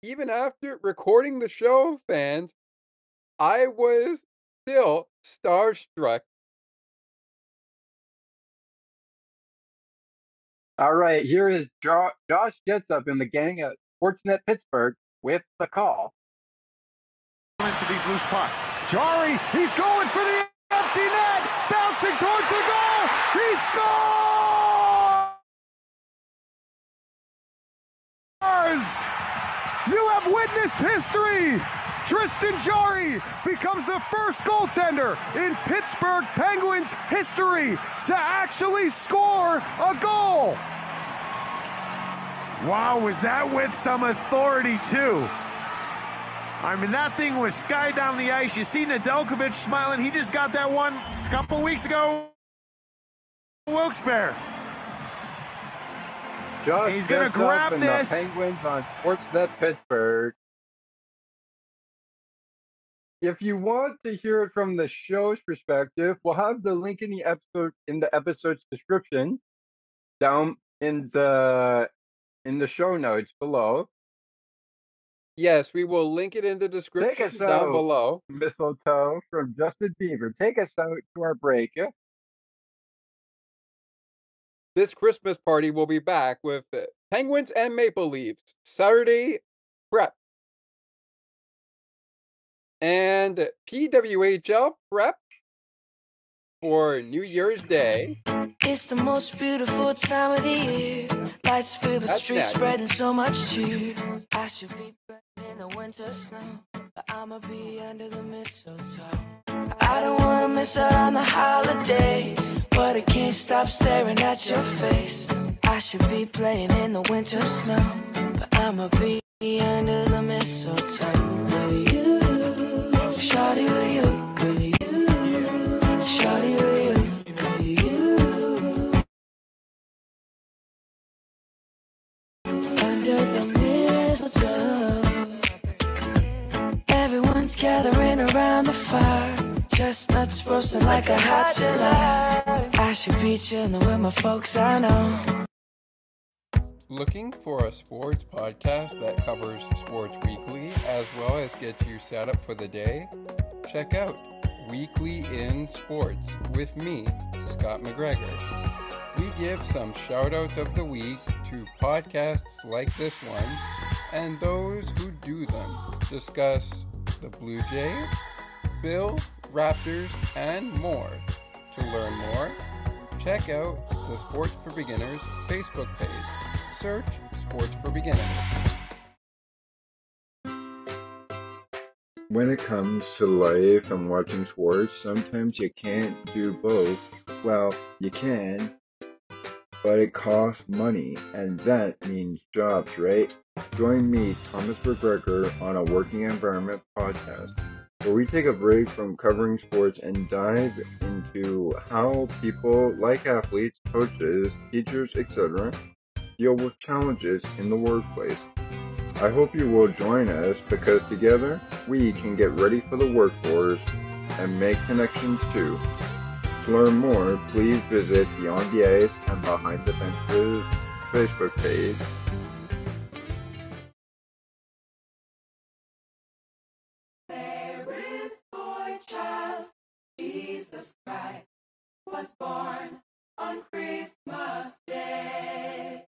even after recording the show, fans, I was still starstruck. All right, here is jo- Josh Getzoff and the gang at Sportsnet Pittsburgh with the call. for these loose pucks. Jarry, he's going for the empty net, bouncing towards the goal. He scores! You have witnessed history. Tristan Jarry becomes the first goaltender in Pittsburgh Penguins history to actually score a goal. Wow, was that with some authority too? I mean, that thing was sky down the ice. You see Nedeljkovic smiling. He just got that one a couple weeks ago. Wilkes-Barre. Josh He's gonna grab this. The Penguins on Sportsnet Pittsburgh. If you want to hear it from the show's perspective, we'll have the link in the episode in the episode's description down in the in the show notes below. Yes, we will link it in the Take description us down out, below. mistletoe from Justin Bieber. Take us out to our break. yeah? This Christmas party will be back with uh, Penguins and Maple Leafs Saturday prep and PWHL prep for New Year's Day. It's the most beautiful time of the year. Lights fill the That's streets, spreading so much cheer. I should be back in the winter snow, but I'ma be under the mistletoe. I don't wanna miss out on the holiday, but I can't stop staring at your face. I should be playing in the winter snow But I'ma be under the mistletoe. With you, shawty with you? With you, shawty with you? With you? Under the mistletoe. Everyone's gathering around the fire chestnuts roasting like a hot July. I should be chilling with my folks, I know. Looking for a sports podcast that covers sports weekly as well as gets you set up for the day? Check out Weekly in Sports with me, Scott McGregor. We give some shout outs of the week to podcasts like this one and those who do them. Discuss the Blue Jays, Bills, Raptors, and more. To learn more, check out the Sports for Beginners Facebook page. Search Sports for Beginners. When it comes to life and watching sports, sometimes you can't do both. Well, you can, but it costs money, and that means jobs, right? Join me, Thomas McGregor, on a Working Environment podcast, where we take a break from covering sports and dive into how people like athletes, coaches, teachers, etc., deal with challenges in the workplace. I hope you will join us because together we can get ready for the workforce and make connections too. To learn more, please visit Beyond the Ice and Behind the Benches Facebook page. Jesus Christ, was born on Christmas Day.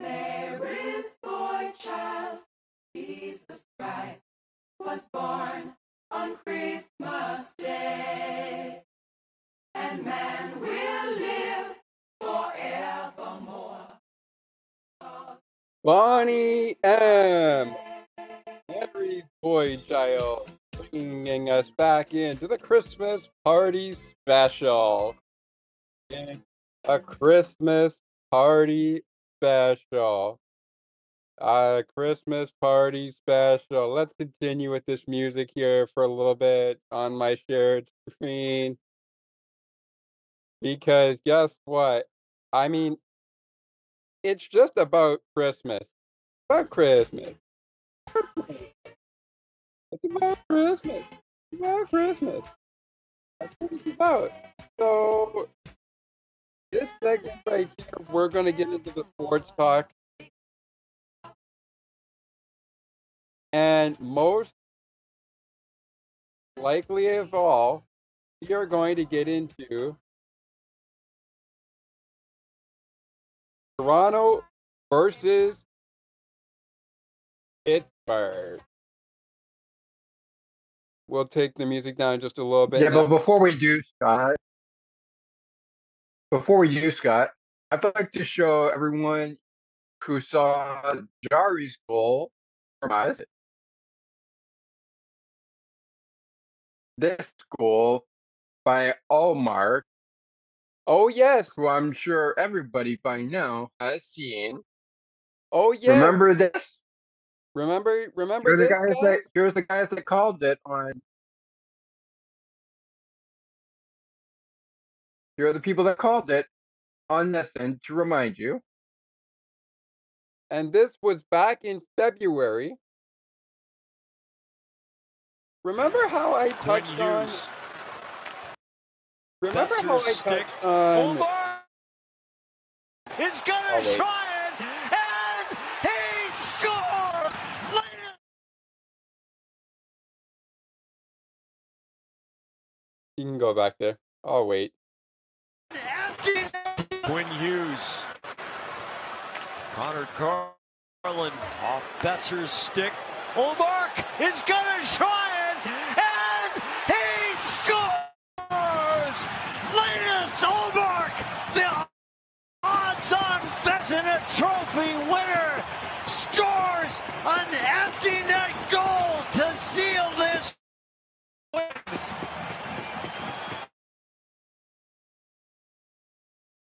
Mary's boy child, Jesus Christ, was born on Christmas Day. And man will live forevermore. Bonnie M. Henry's boy child, bringing us back into the Christmas party special. A Christmas party special. A Christmas party special. Let's continue with this music here for a little bit on my shared screen. Because guess what? I mean, it's just about Christmas. About Christmas. It's about Christmas. It's about Christmas. That's what it's about. So, this segment right here, we're going to get into the sports talk. And most likely of all, we are going to get into Toronto versus Pittsburgh. We'll take the music down just a little bit. Yeah, now. but before we do, Scott, before we do, Scott, I'd like to show everyone who saw Jarry's goal from this goal by Ullmark. Oh yes, who I'm sure everybody by now has seen. Oh yeah, Remember this? Remember, remember Here are the this, guys guys? that here's the guys that called it on. Here are the people that called it on this end to remind you. and this was back in February. Remember how I touched on? Remember how I stick. touched on? Ullmark is gonna Oh, try it, and he scores. Ladies You can go back there. I'll wait. Quinn Hughes. Connor Garland off Boeser's stick. Ullmark is gonna try it, and he scores! Linus Ullmark, the odds-on Vezina Trophy winner, scores an empty net goal to seal this win.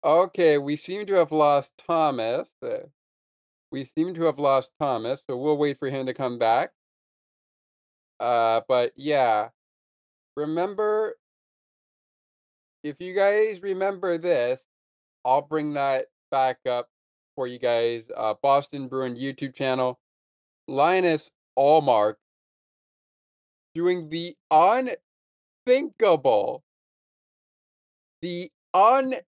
Okay, we seem to have lost Thomas. Uh, we seem to have lost Thomas, so we'll wait for him to come back. Uh, but yeah, remember if you guys remember this, I'll bring that back up for you guys. Uh, Boston Bruin YouTube channel, Linus Ullmark doing the unthinkable. The unthinkable.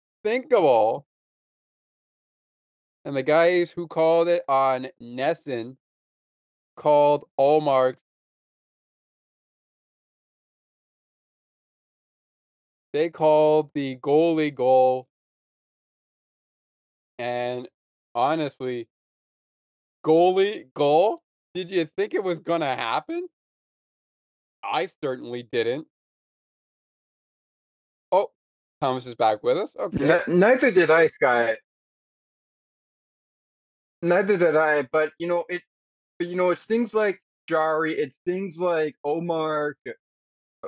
And the guys who called it on NESN called Ullmark's they called the goalie goal. And honestly, goalie goal? Did you think it was going to happen? I certainly didn't. Thomas is back with us. Okay. Neither did I, Sky. Neither did I, but you know it. But you know it's things like Jarry. It's things like Ullmark. uh,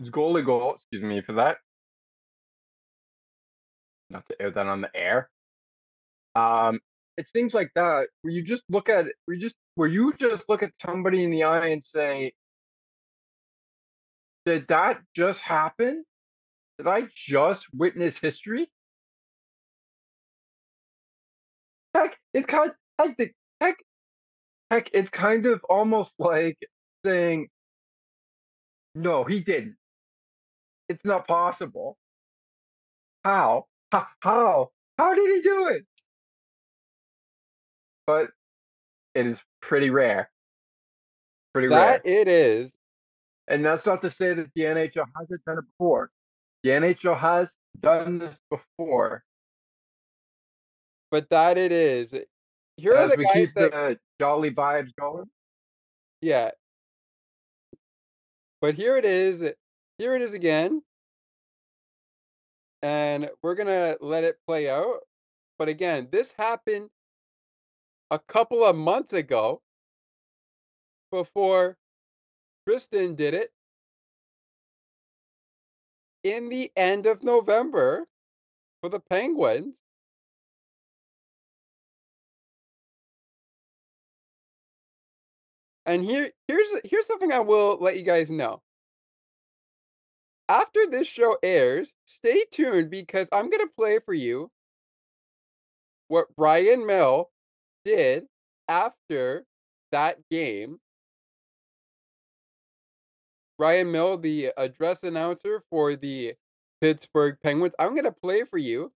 It's goalie goal. Excuse me for that. Not to air that on the air. Um, it's things like that where you just look at. Where you just where you just look at somebody in the eye and say, "Did that just happen? Did I just witness history?" Heck, it's kind of heck, the- heck, heck, it's kind of almost like saying, "No, he didn't. It's not possible. How? How? How? How did he do it?" But it is pretty rare. Pretty rare. That it is. And that's not to say that the NHL hasn't done it before. The NHL has done this before. But that it is. Here are As the we guys keep that the jolly vibes going. Yeah. But here it is. Here it is again. And we're going to let it play out. But again, this happened a couple of months ago before Tristan did it in the end of November for the Penguins. And here here's here's something I will let you guys know. After this show airs, stay tuned because I'm going to play for you what Ryan Mill did after that game. Ryan Mill, the address announcer for the Pittsburgh Penguins. I'm going to play for you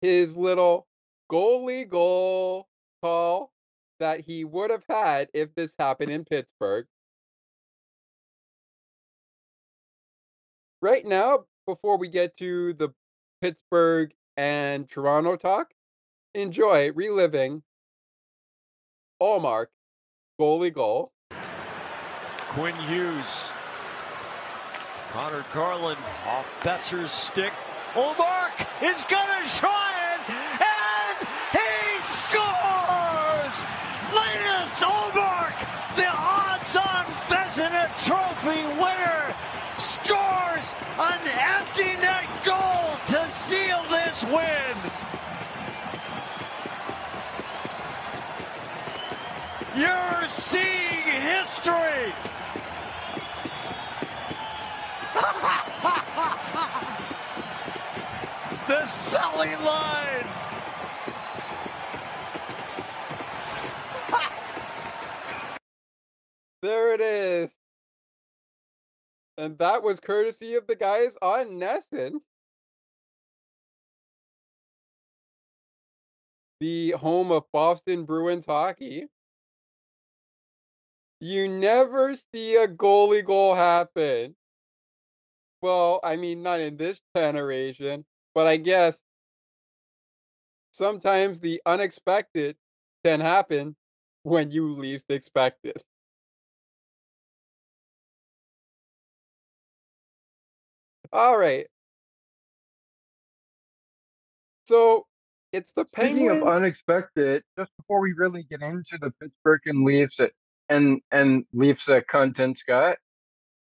his little goalie goal call that he would have had if this happened in Pittsburgh. Right now, before we get to the Pittsburgh and Toronto talk, enjoy reliving Ullmark goalie goal. Quinn Hughes. Connor Garland off Boeser's stick. Ullmark is gonna try it, and he scores! Linus Ullmark, the odds-on Vezina Trophy winner, scores an empty net goal to seal this win. You're seeing history. The selling line. There it is. And that was courtesy of the guys on NESN. The home of Boston Bruins hockey. You never see a goalie goal happen. Well, I mean, not in this generation, but I guess sometimes the unexpected can happen when you least expect it. All right. So it's the Speaking Penguins. of unexpected, just before we really get into the Pittsburgh and Leafs and and Leafs uh, content, Scott.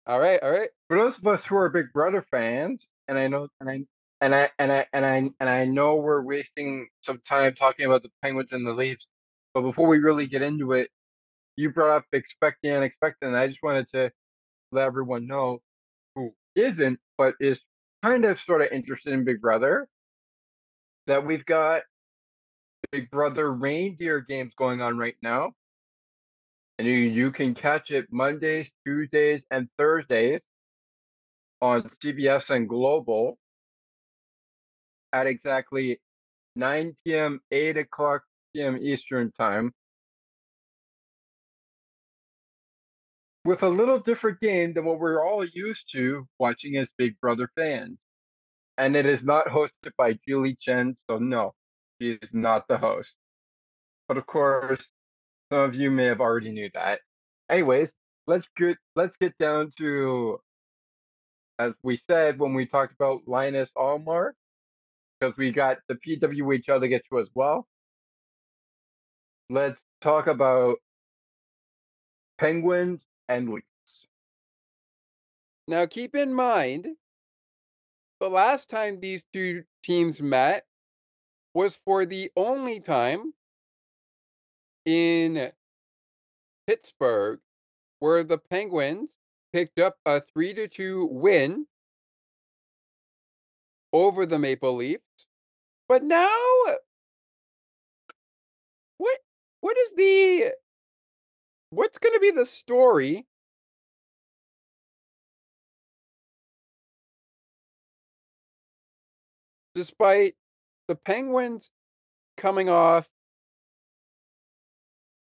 All right, all right. For those of us who are Big Brother fans, and I know, and I and I and I and I and I know we're wasting some time talking about the Penguins and the Leafs, but before we really get into it, you brought up expect the unexpected, and I just wanted to let everyone know who isn't, but is kind of sort of interested in Big Brother, that we've got Big Brother reindeer games going on right now. And you, you can catch it Mondays, Tuesdays, and Thursdays on CBS and Global at exactly 9 p.m., 8 o'clock p.m. Eastern Time. With a little different game than what we're all used to watching as Big Brother fans. And it is not hosted by Julie Chen, so no, she is not the host. But of course, some of you may have already knew that. Anyways, let's get let's get down to as we said when we talked about Linus Ullmark, because we got the PWHL to get to as well. Let's talk about Penguins and Leafs. Now, keep in mind, the last time these two teams met was for the only time in Pittsburgh where the Penguins picked up a 3 to 2 win over the Maple Leafs. But now what what is the what's going to be the story despite the Penguins coming off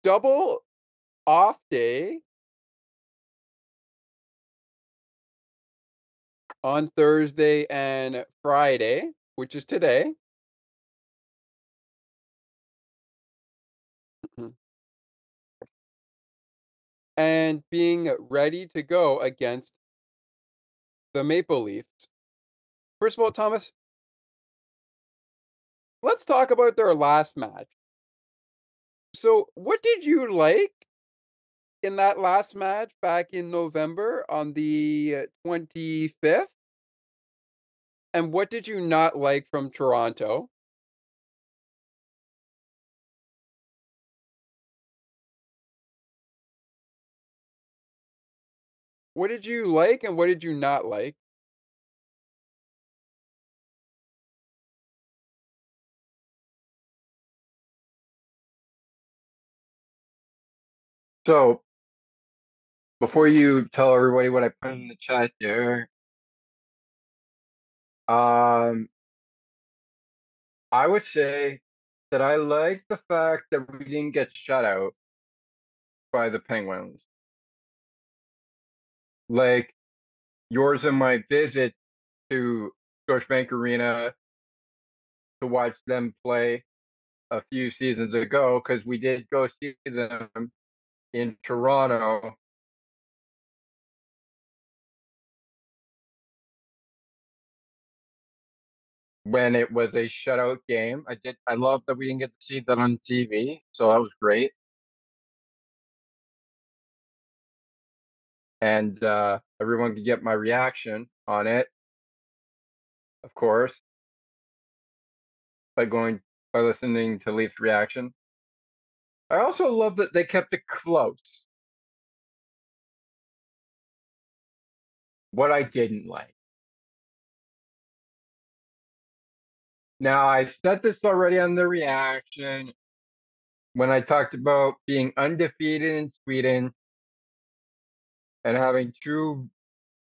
double off day on Thursday and Friday, which is today. Mm-hmm. and being ready to go against the Maple Leafs. First of all, Thomas, let's talk about their last match. So, what did you like in that last match back in November on the 25th? And what did you not like from Toronto? What did you like and what did you not like? So, before you tell everybody what I put in the chat there, um, I would say that I like the fact that we didn't get shut out by the Penguins. Like yours and my visit to Scotiabank Arena to watch them play a few seasons ago, because we did go see them in Toronto. When it was a shutout game, I did. I love that we didn't get to see that on TV, so that was great. And uh, everyone could get my reaction on it, of course, by going by listening to Leaf's reaction. I also love that they kept it close. What I didn't like. Now, I said this already on the reaction when I talked about being undefeated in Sweden and having two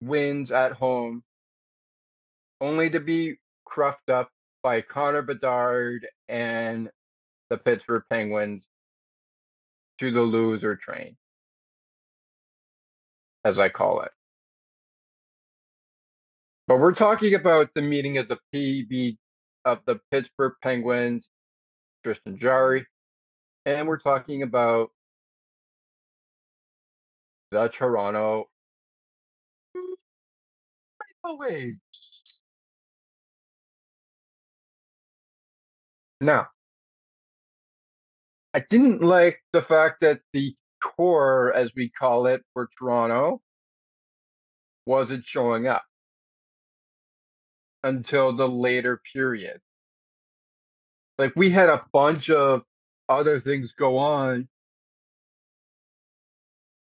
wins at home, only to be cruffed up by Connor Bedard and the Pittsburgh Penguins to the loser train, as I call it. But we're talking about the meeting of the PB of the Pittsburgh Penguins, Tristan Jarry, and we're talking about the Toronto Maple Leafs. Now, I didn't like the fact that the core, as we call it for Toronto, wasn't showing up until the later period. Like we had a bunch of other things go on,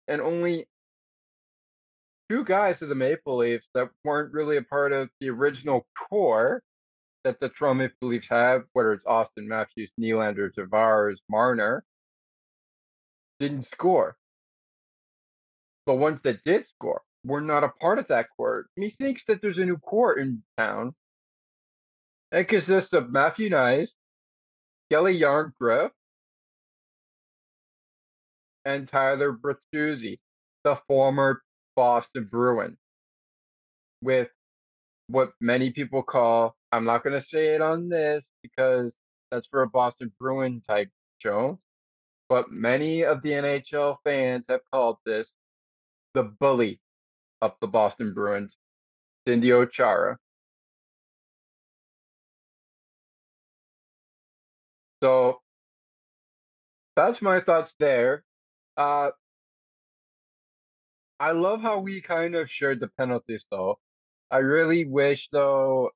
and only two guys of the Maple Leafs that weren't really a part of the original core that the Maple Leafs have, whether it's Auston Matthews, Nylander, Tavares, Marner, didn't score. the ones that did score were not a part of that court. Methinks that there's a new court in town. It consists of Matthew Knies, Calle Järnkrok, and Tyler Bertuzzi, the former Boston Bruin, with what many people call, I'm not going to say it on this because that's for a Boston Bruin type show, but many of the NHL fans have called this the bully of the Boston Bruins, Cindy Ochara. So that's my thoughts there. Uh, I love how we kind of shared the penalties, though. I really wish, though,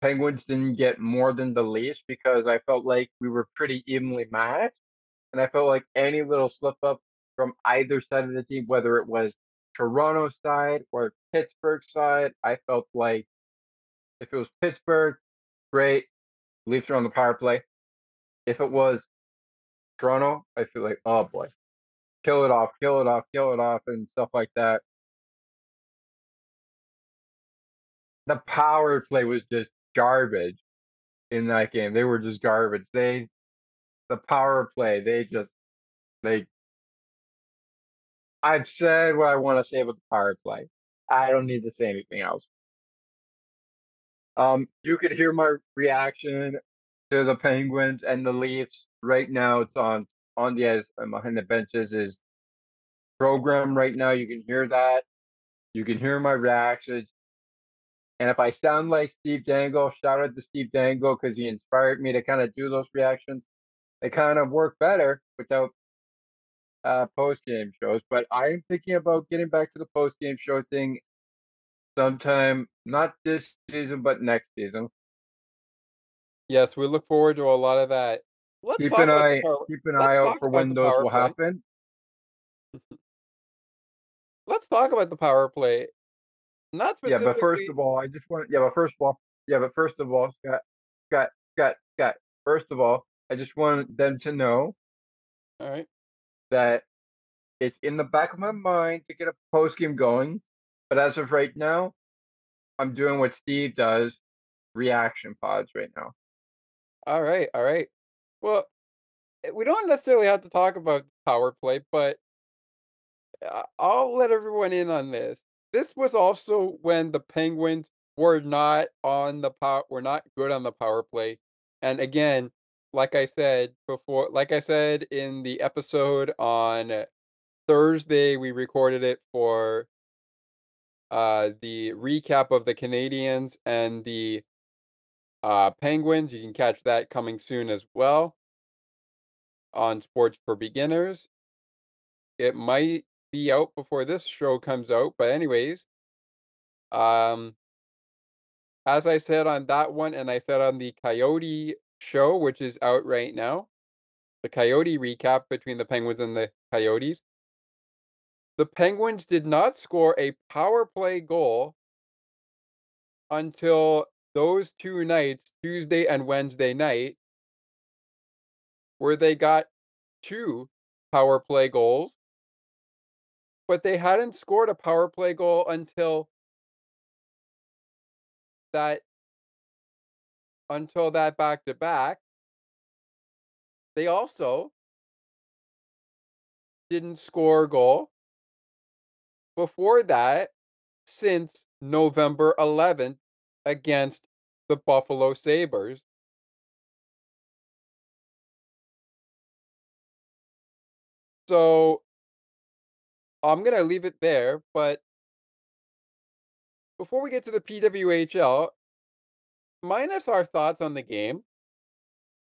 Penguins didn't get more than the Leafs because I felt like we were pretty evenly matched, and I felt like any little slip up from either side of the team, whether it was Toronto side or Pittsburgh side, I felt like if it was Pittsburgh, great, Leafs are on the power play. If it was Toronto, I feel like, oh boy, kill it off, kill it off, kill it off, and stuff like that. The power play was just garbage in that game. They were just garbage. They, the power play, they just, they. I've said what I want to say about the power play. I don't need to say anything else. Um, you could hear my reaction to the Penguins and the Leafs right now. It's on on the ice and behind the benches is program right now. You can hear that. You can hear my reactions. And if I sound like Steve Dangle, shout out to Steve Dangle because he inspired me to kind of do those reactions. They kind of work better without uh, post game shows. But I am thinking about getting back to the post game show thing sometime, not this season, but next season. Yes, we look forward to a lot of that. Let's keep an eye, power- keep an eye out for when those will happen. Let's talk about the power play. Not Yeah, but first of all, I just want yeah, but first of all, yeah, but first of all, Scott, Scott, Scott, Scott. First of all, I just want them to know all right. that it's in the back of my mind to get a post game going, but as of right now, I'm doing what Steve does, reaction pods right now. All right, all right. Well, eh, we don't necessarily have to talk about power play, but uh, I'll let everyone in on this. This was also when the Penguins were not on the power, were not good on the power play. And again, like I said before, like I said in the episode on Thursday, we recorded it for uh the recap of the Canadiens and the uh Penguins. You can catch that coming soon as well on Sports for Beginners. It might be out before this show comes out, but anyways, um as I said on that one and I said on the Coyote show which is out right now, the Coyote recap between the Penguins and the Coyotes. The Penguins did not score a power play goal until those two nights, Tuesday and Wednesday night, where they got two power play goals. But they hadn't scored a power play goal until that until that back to back. They also didn't score a goal before that since November 11th against the Buffalo Sabres. So I'm going to leave it there, but before we get to the PWHL, minus our thoughts on the game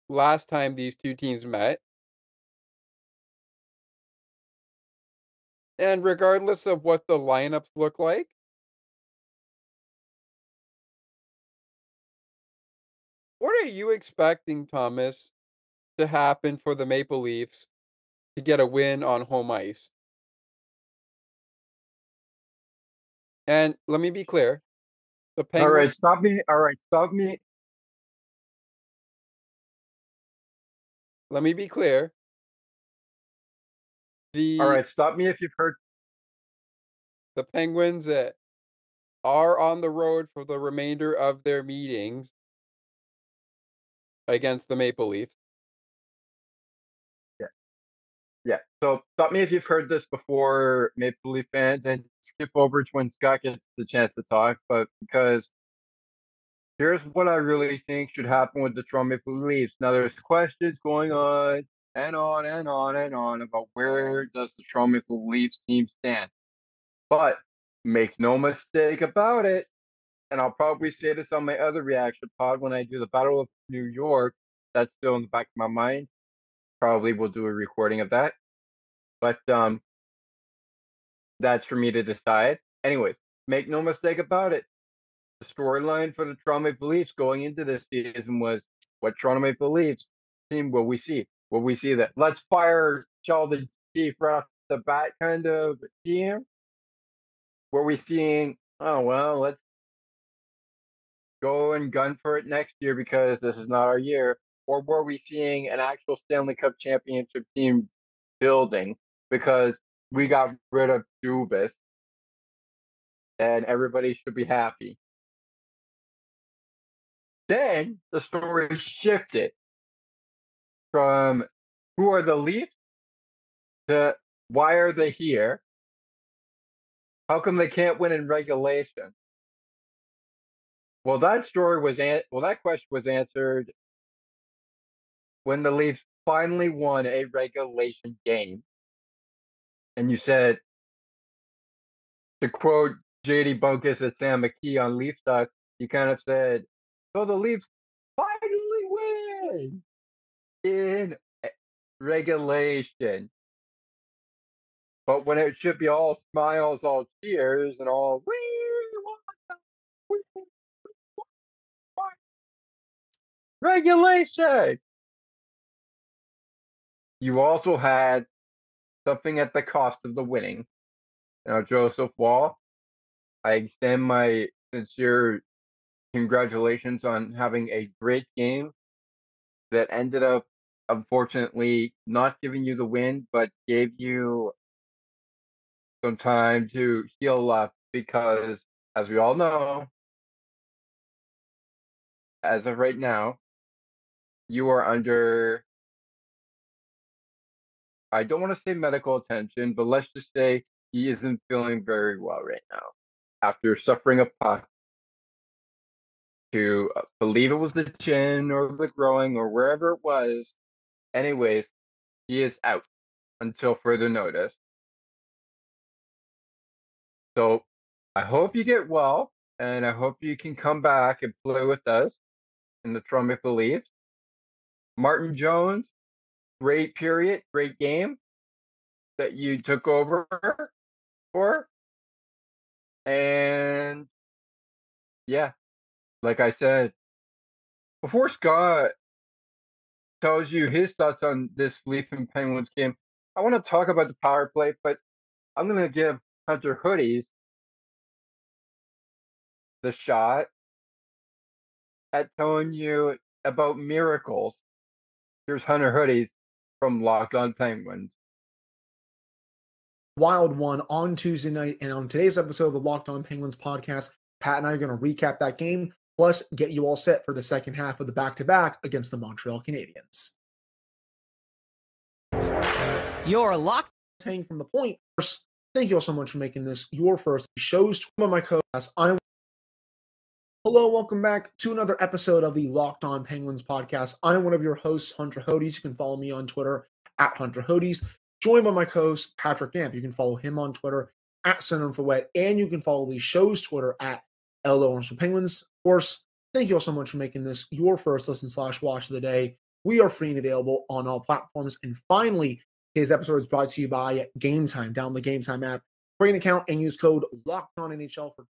last time these two teams met. And regardless of what the lineups look like, what are you expecting, Thomas, to happen for the Maple Leafs to get a win on home ice? And let me be clear. The All Penguins stop me. All right, stop me. let me be clear. the All right, stop me if you've heard. the Penguins that are on the road for the remainder of their meetings against the Maple Leafs. Yeah. So stop me if you've heard this before, Maple Leaf fans, and skip over to when Scott gets the chance to talk. But because here's what I really think should happen with the Toronto Maple Leafs. Now there's questions going on and on and on and on about where does the Toronto Maple Leafs team stand. But make no mistake about it, and I'll probably say this on my other reaction pod when I do the Battle of New York. That's still in the back of my mind. Probably will do a recording of that. But um that's for me to decide. Anyways, make no mistake about it. The storyline for the Toronto Maple Leafs going into this season was what Toronto Maple Leafs team will we see? Will we see that let's fire Sheldon Keefe right off the bat kind of team? Were we seeing, oh well, let's go and gun for it next year because this is not our year? Or were we seeing an actual Stanley Cup championship team building because we got rid of Dubas and everybody should be happy? Then the story shifted from who are the Leafs to why are they here? How come they can't win in regulation? Well, that story was an- well, that question was answered when the Leafs finally won a regulation game. And you said, to quote JD Bunkis at Sam McKee on Leaf Talk, you kind of said, so the Leafs finally win in regulation. But when it should be all smiles, all cheers, and all we want- we want regulation. You also had something at the cost of the winning. Now, Joseph Woll, I extend my sincere congratulations on having a great game that ended up, unfortunately, not giving you the win, but gave you some time to heal up because, as we all know, as of right now, you are under I don't want to say medical attention, but let's just say he isn't feeling very well right now after suffering a puck to uh, believe it was the chin or the growing or wherever it was. Anyways, he is out until further notice. So I hope you get well and I hope you can come back and play with us in the Maple Leafs. Martin Jones, great period, great game that you took over for. And yeah, like I said, before Scott tells you his thoughts on this Leaf and Penguins game, I want to talk about the power play, but I'm going to give Hunter Hoodies the shot at telling you about miracles. Here's Hunter Hoodies from Locked On Penguins. Wild one on Tuesday night. And on today's episode of the Locked On Penguins podcast, Pat and I are going to recap that game, plus get you all set for the second half of the back to back against the Montreal Canadiens. You're locked. Saying from the point. First, thank you all so much for making this your first shows. One of my co-hosts, I'm Hello, welcome back to another episode of the Locked On Penguins podcast. I'm one of your hosts, Hunter Hodies. You can follow me on Twitter at Hunter Hodies. Joined by my co-host Patrick Damp. You can follow him on Twitter at Center for Wet, and you can follow the show's Twitter at LO Orange Penguins. Of course, thank you all so much for making this your first listen slash watch of the day. We are free and available on all platforms. And finally, today's episode is brought to you by Game Time. Download the Game Time app, create an account, and use code Locked On NHL for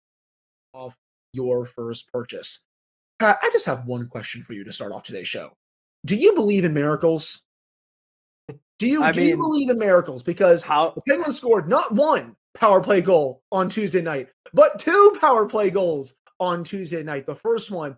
off your first purchase. Pat, I just have one question for you to start off today's show. Do you believe in miracles? Do you I do you believe in miracles? Because how the Penguins scored not one power play goal on Tuesday night, but two power play goals on Tuesday night. The first one,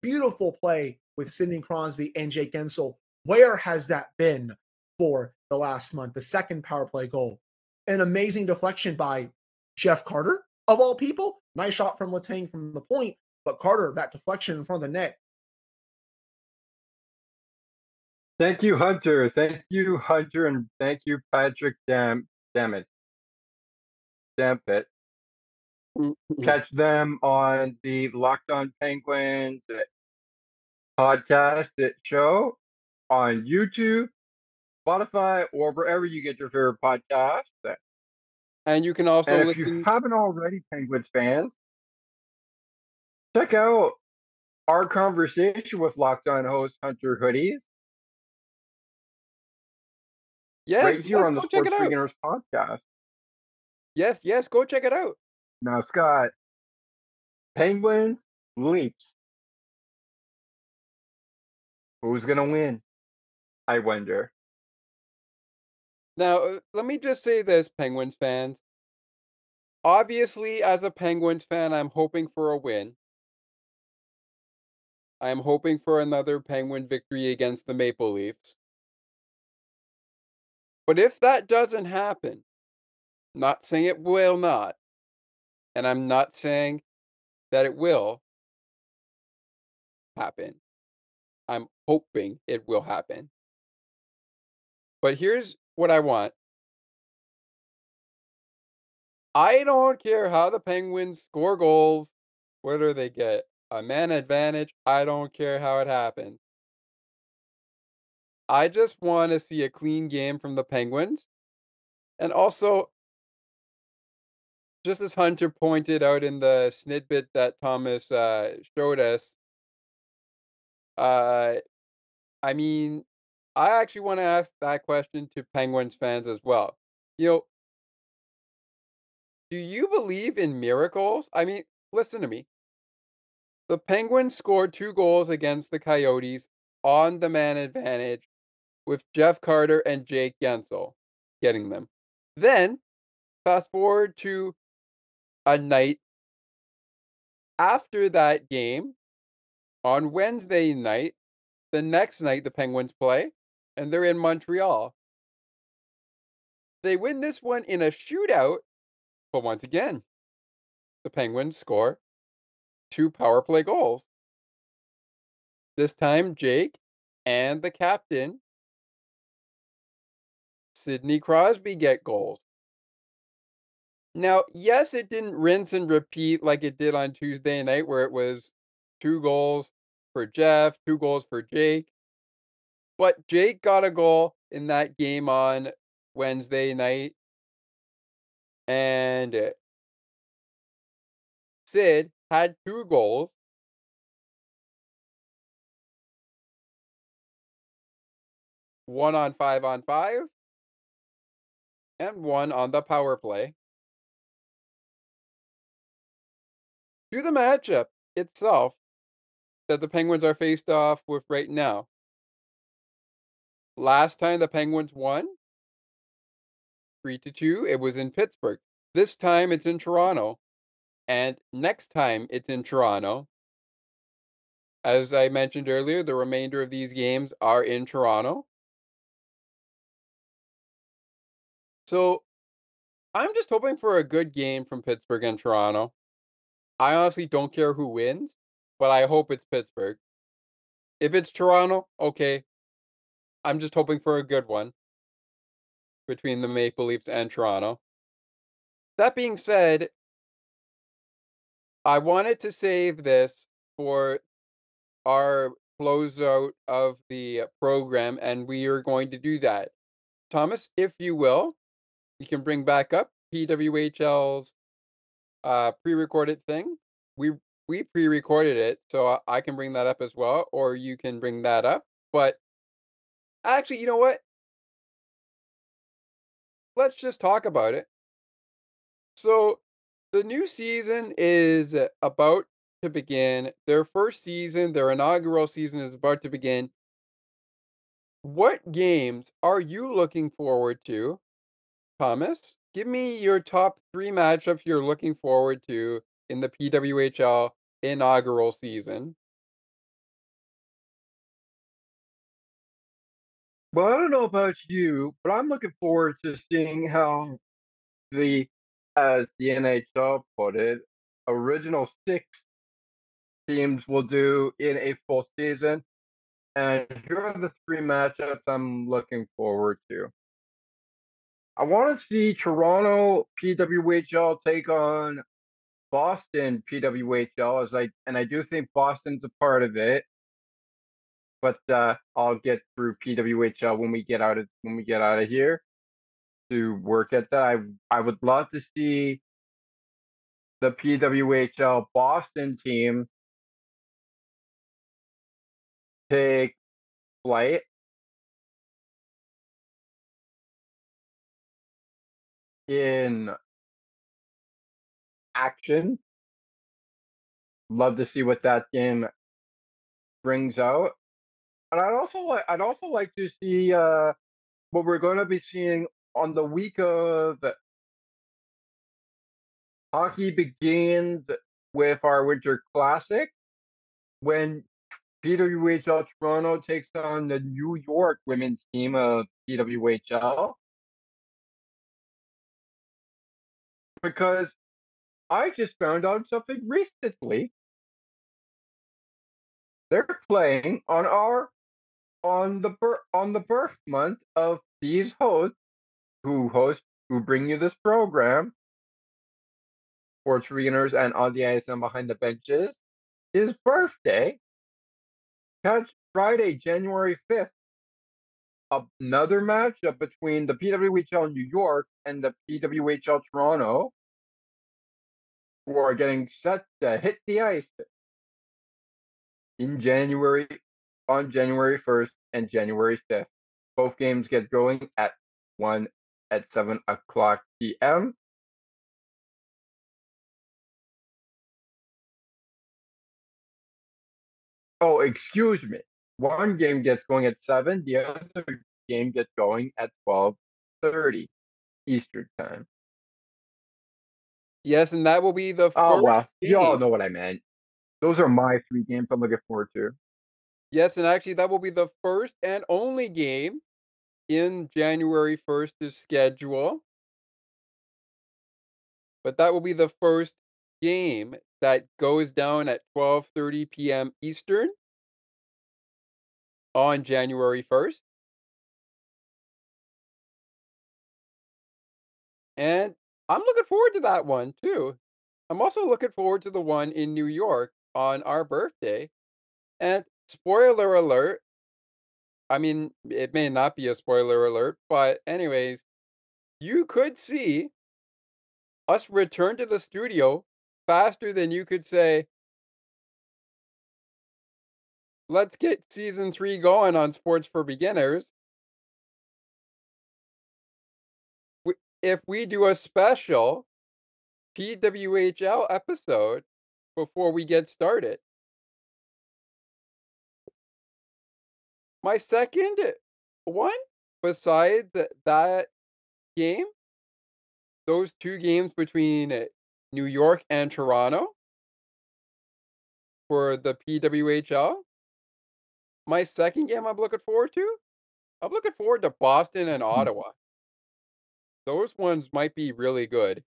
beautiful play with Sidney Crosby and Jake Guentzel. Where has that been for the last month, the second power play goal. An amazing deflection by Jeff Carter, of all people. Nice shot from Letang from the point, but Carter, that deflection in front of the net. Thank you, Hunter. Thank you, Hunter, and thank you, Patrick. Damn, damn it, damn it. Mm-hmm. Catch them on the Locked On Penguins podcast show on YouTube, Spotify, or wherever you get your favorite podcast. And you can also and if listen. you haven't already, Penguins fans, check out our conversation with Locked On host Hunter Hodies. Yes, right here yes, on the go check Sports it out. Beginners podcast. Yes, yes, go check it out. Now, Scott, Penguins, Leafs. Who's gonna win? I wonder. Now, uh, let me just say this, Penguins fans. Obviously, as a Penguins fan, I'm hoping for a win. I am hoping for another Penguin victory against the Maple Leafs. But if that doesn't happen, not saying it will not, and I'm not saying that it will happen. I'm hoping it will happen. But here's what I want. I don't care how the Penguins score goals, whether they get a man advantage. I don't care how it happens. I just want to see a clean game from the Penguins. And also, just as Hunter pointed out in the snippet that Thomas uh, showed us, uh, I mean, I actually want to ask that question to Penguins fans as well. You know, do you believe in miracles? I mean, listen to me. The Penguins scored two goals against the Coyotes on the man advantage with Jeff Carter and Jake Guentzel getting them. Then, fast forward to a night after that game on Wednesday night, the next night the Penguins play, and they're in Montreal. They win this one in a shootout, but once again, the Penguins score two power play goals. This time, Jake and the captain, Sidney Crosby, get goals. Now, yes, it didn't rinse and repeat like it did on Tuesday night, where it was two goals for Jeff, two goals for Jake. But Jake got a goal in that game on Wednesday night. And uh, Sid had two goals. One on five on five, and one on the power play. To the matchup itself that the Penguins are faced off with right now. Last time the Penguins won 3 to 2, it was in Pittsburgh. This time it's in Toronto. And next time it's in Toronto. As I mentioned earlier, the remainder of these games are in Toronto. So I'm just hoping for a good game from Pittsburgh and Toronto. I honestly don't care who wins, but I hope it's Pittsburgh. If it's Toronto, okay. I'm just hoping for a good one between the Maple Leafs and Toronto. That being said, I wanted to save this for our closeout of the program, and we are going to do that. Thomas, if you will, you can bring back up PWHL's uh, pre-recorded thing. We we pre-recorded it, so I- I can bring that up as well, or you can bring that up. But actually, you know what? Let's just talk about it. So, the new season is about to begin. Their first season, their inaugural season is about to begin. What games are you looking forward to, Thomas? Give me your top three matchups you're looking forward to in the PWHL inaugural season. Well, I don't know about you, but I'm looking forward to seeing how the, as the NHL put it, original six teams will do in a full season. And here are the three matchups I'm looking forward to. I want to see Toronto PWHL take on Boston PWHL as I and I do think Boston's a part of it. But uh, I'll get through PWHL when we get out of when we get out of here to work at that. I I would love to see the PWHL Boston team take flight in action. Love to see what that game brings out. And I'd also like I'd also like to see uh what we're going to be seeing on the week of hockey begins with our winter classic when PWHL Toronto takes on the New York women's team of PWHL. Because I just found out something recently. They're playing on our on the bir- on the birth month of these hosts who host who bring you this program. Sports readers and ice and behind the benches. Is birthday. Catch friday january 5th another matchup between the pwhl new york and the pwhl toronto. Who are getting set to hit the ice. In january on January 1st and January 5th. Both games get going at 1 at 7 o'clock p.m. Oh, excuse me. One game gets going at 7, the other game gets going at 12:30 Eastern Time. Yes, and that will be the Oh, well, you all know what I meant. Those are my three games I'm looking forward to. Yes, and actually that will be the first and only game in January 1st's schedule. But that will be the first game that goes down at 12:30 p.m. Eastern on January 1st. And I'm looking forward to that one too. I'm also looking forward to the one in New York on our birthday. And spoiler alert, I mean, it may not be a spoiler alert, but anyways, you could see us return to the studio faster than you could say, let's get season three going on Sports for Beginners. If we do a special PWHL episode before we get started. My second one, besides that game, those two games between uh, New York and Toronto for the PWHL. My second game I'm looking forward to, I'm looking forward to Boston and Ottawa. Those ones might be really good.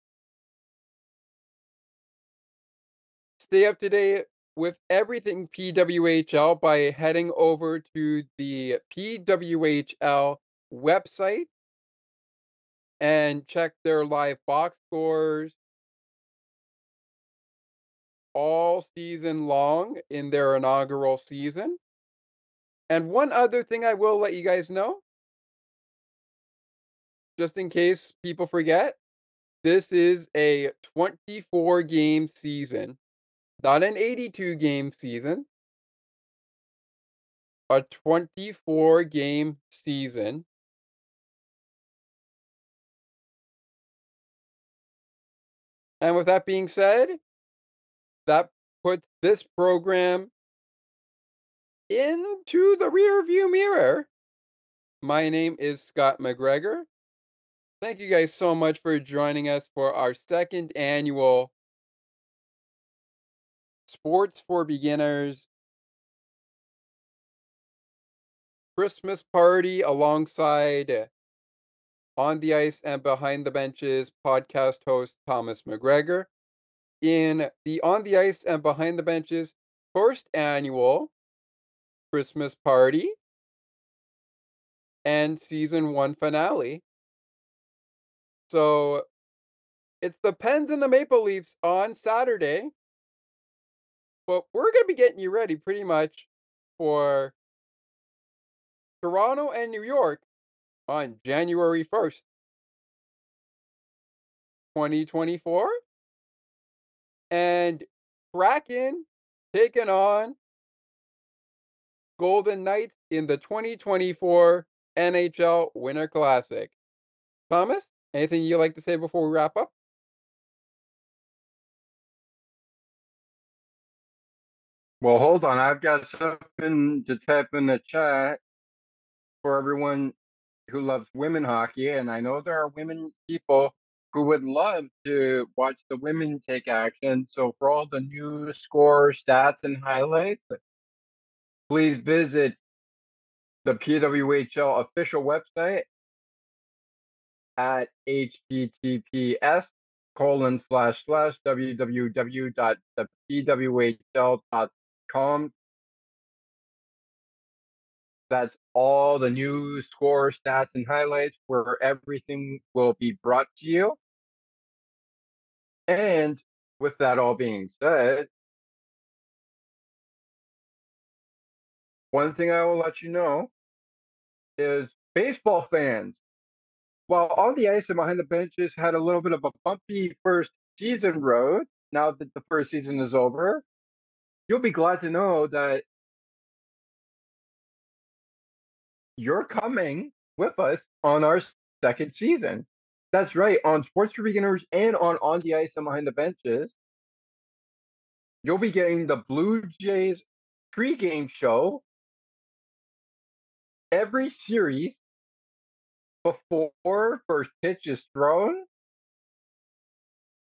Stay up to date with everything PWHL by heading over to the PWHL website and check their live box scores. All season long in their inaugural season. And one other thing I will let you guys know, just in case people forget, this is a 24 game season, not an 82 game season, a 24 game season. And with that being said, that puts this program into the rear view mirror. My name is Scott McGregor. Thank you guys so much for joining us for our second annual Sports for Beginners Christmas party alongside On the Ice and Behind the Benches podcast host Thomas McGregor in the On the Ice and Behind the Benches first annual Christmas party and season one finale. So it's the Pens and the Maple Leafs on Saturday. But we're going to be getting you ready pretty much for Toronto and New York on January 1st, 2024. And Kraken taking on Golden Knights in the 2024 NHL Winter Classic. Thomas, anything you'd like to say before we wrap up? Well, hold on. I've got something to type in the chat for everyone who loves women hockey. And I know there are women people who would love to watch the women take action. So, for all the new score stats and highlights, please visit the PWHL official website at https colon slash slash www.thepwhl.com. That's all the news, score stats and highlights where everything will be brought to you. And with that all being said, one thing I will let you know is baseball fans. While on the ice and behind the benches had a little bit of a bumpy first season road, now that the first season is over, you'll be glad to know that you're coming with us on our second season. That's right, on Sports for Beginners and on On the Ice and Behind the Benches, you'll be getting the Blue Jays pregame show every series before first pitch is thrown.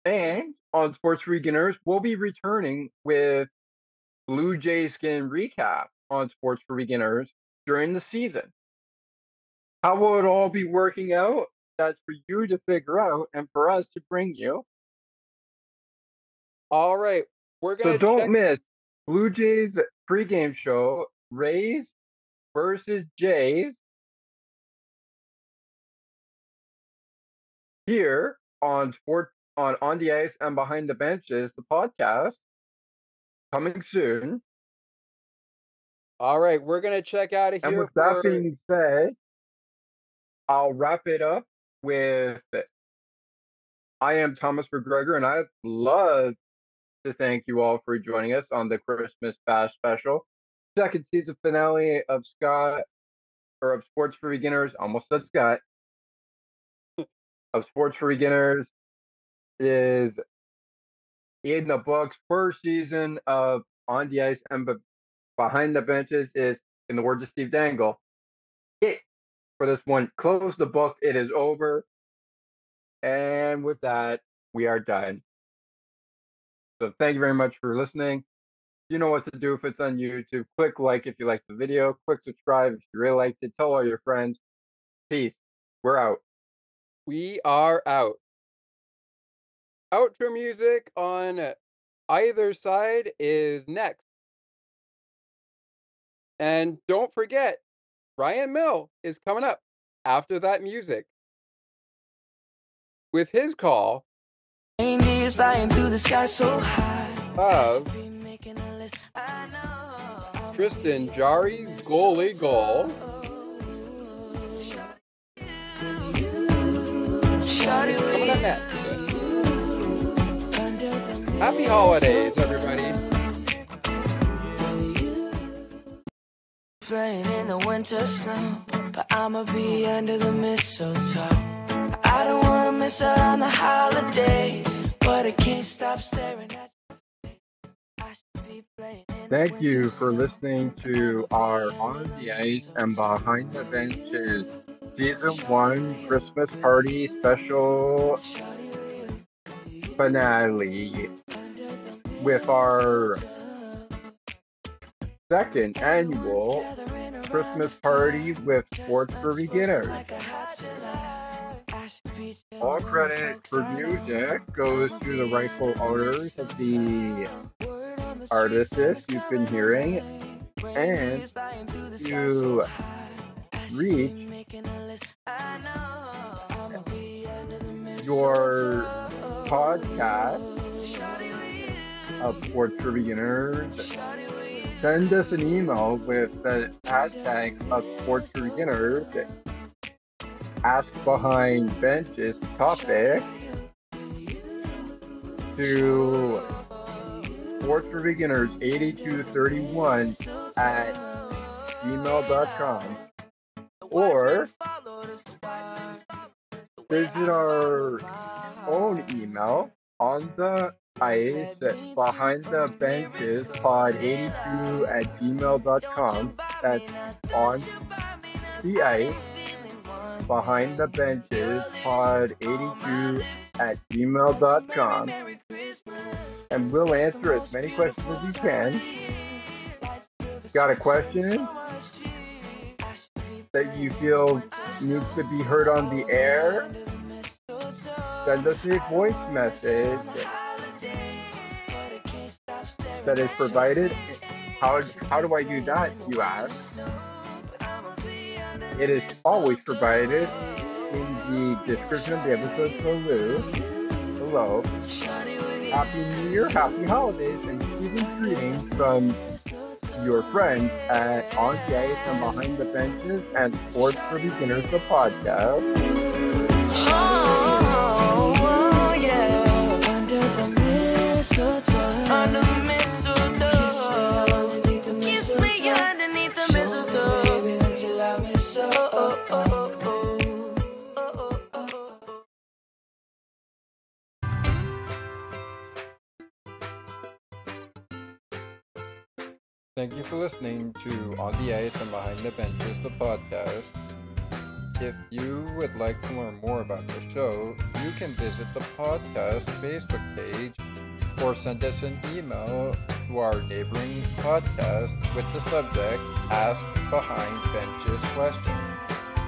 And on Sports for Beginners, we'll be returning with Blue Jays skin recap on Sports for Beginners during the season. How will it all be working out? That's for you to figure out and for us to bring you. All right. We're gonna So don't check- miss Blue Jays pregame show, Rays versus Jays. Here on Sport on On the Ice and Behind the Benches, the podcast coming soon. All right, we're gonna check out of And here. with that being said, I'll wrap it up with I am Thomas McGregor, and I'd love to thank you all for joining us on the Christmas Bash special, second season finale of Scott or of Sports for Beginners. Almost said Scott of Sports for Beginners is in the books. First season of On the Ice and Behind the Benches is, in the words of Steve Dangle, it for this one. Close the book. It is over. And with that, we are done. So thank you very much for listening. You know what to do if it's on YouTube. Click like if you like the video. Click subscribe if you really liked it. Tell all your friends. Peace. We're out. We are out. Outro music on either side is next. And don't forget, Ryan Mill is coming up after that music with his call Reindeers flying through the sky so high. of Tristan Jarry goalie goal. Coming up next. Happy holidays, everybody. Playing in the winter snow, but I'ma be under the mistletoe. I don't wanna miss out on the holiday, but I can't stop staring at Thank you for listening to our On the Ice and Behind the Benches Season 1 Christmas Party Special Finale with our second annual Christmas party with Sports for Beginners. All credit for music goes to the rightful owners of the artists you've been hearing and to reach your podcast of for Beginners, send us an email with the hashtag of for Beginners. Ask Behind Benches topic to Sports for Beginners 8231 at gmail.com or visit our own email on the ice behind the benches pod 82 at gmail.com that's on the ice behind the benches pod 82 at gmail.com and we'll answer as many questions as we can. got a question? that you feel needs to be heard on the air send us a voice message that is provided. How, how do I do that, you ask? It is always provided in the description of the episode below. below. Happy New Year, happy holidays, and season greetings from your friends at On Ice and Behind the Benches and Sports for Beginners, the podcast. Thank you for listening to On the Ice and Behind the Benches, the podcast. If you would like to learn more about the show, you can visit the podcast Facebook page or send us an email to our neighboring podcast with the subject Ask Behind Benches Question.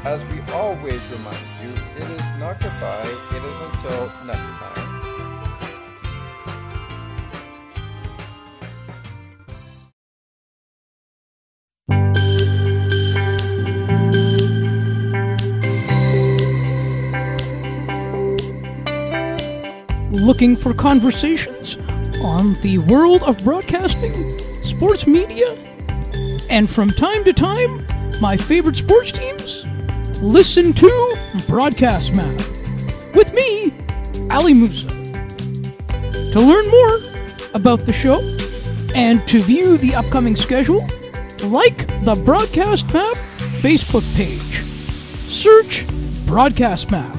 As we always remind you, it is not goodbye, it is until next time. Looking for conversations on the world of broadcasting, sports media, and from time to time, my favorite sports teams? Listen to Broadcast Map with me, Ali Musa. To learn more about the show and to view the upcoming schedule, like the Broadcast Map Facebook page. Search Broadcast Map.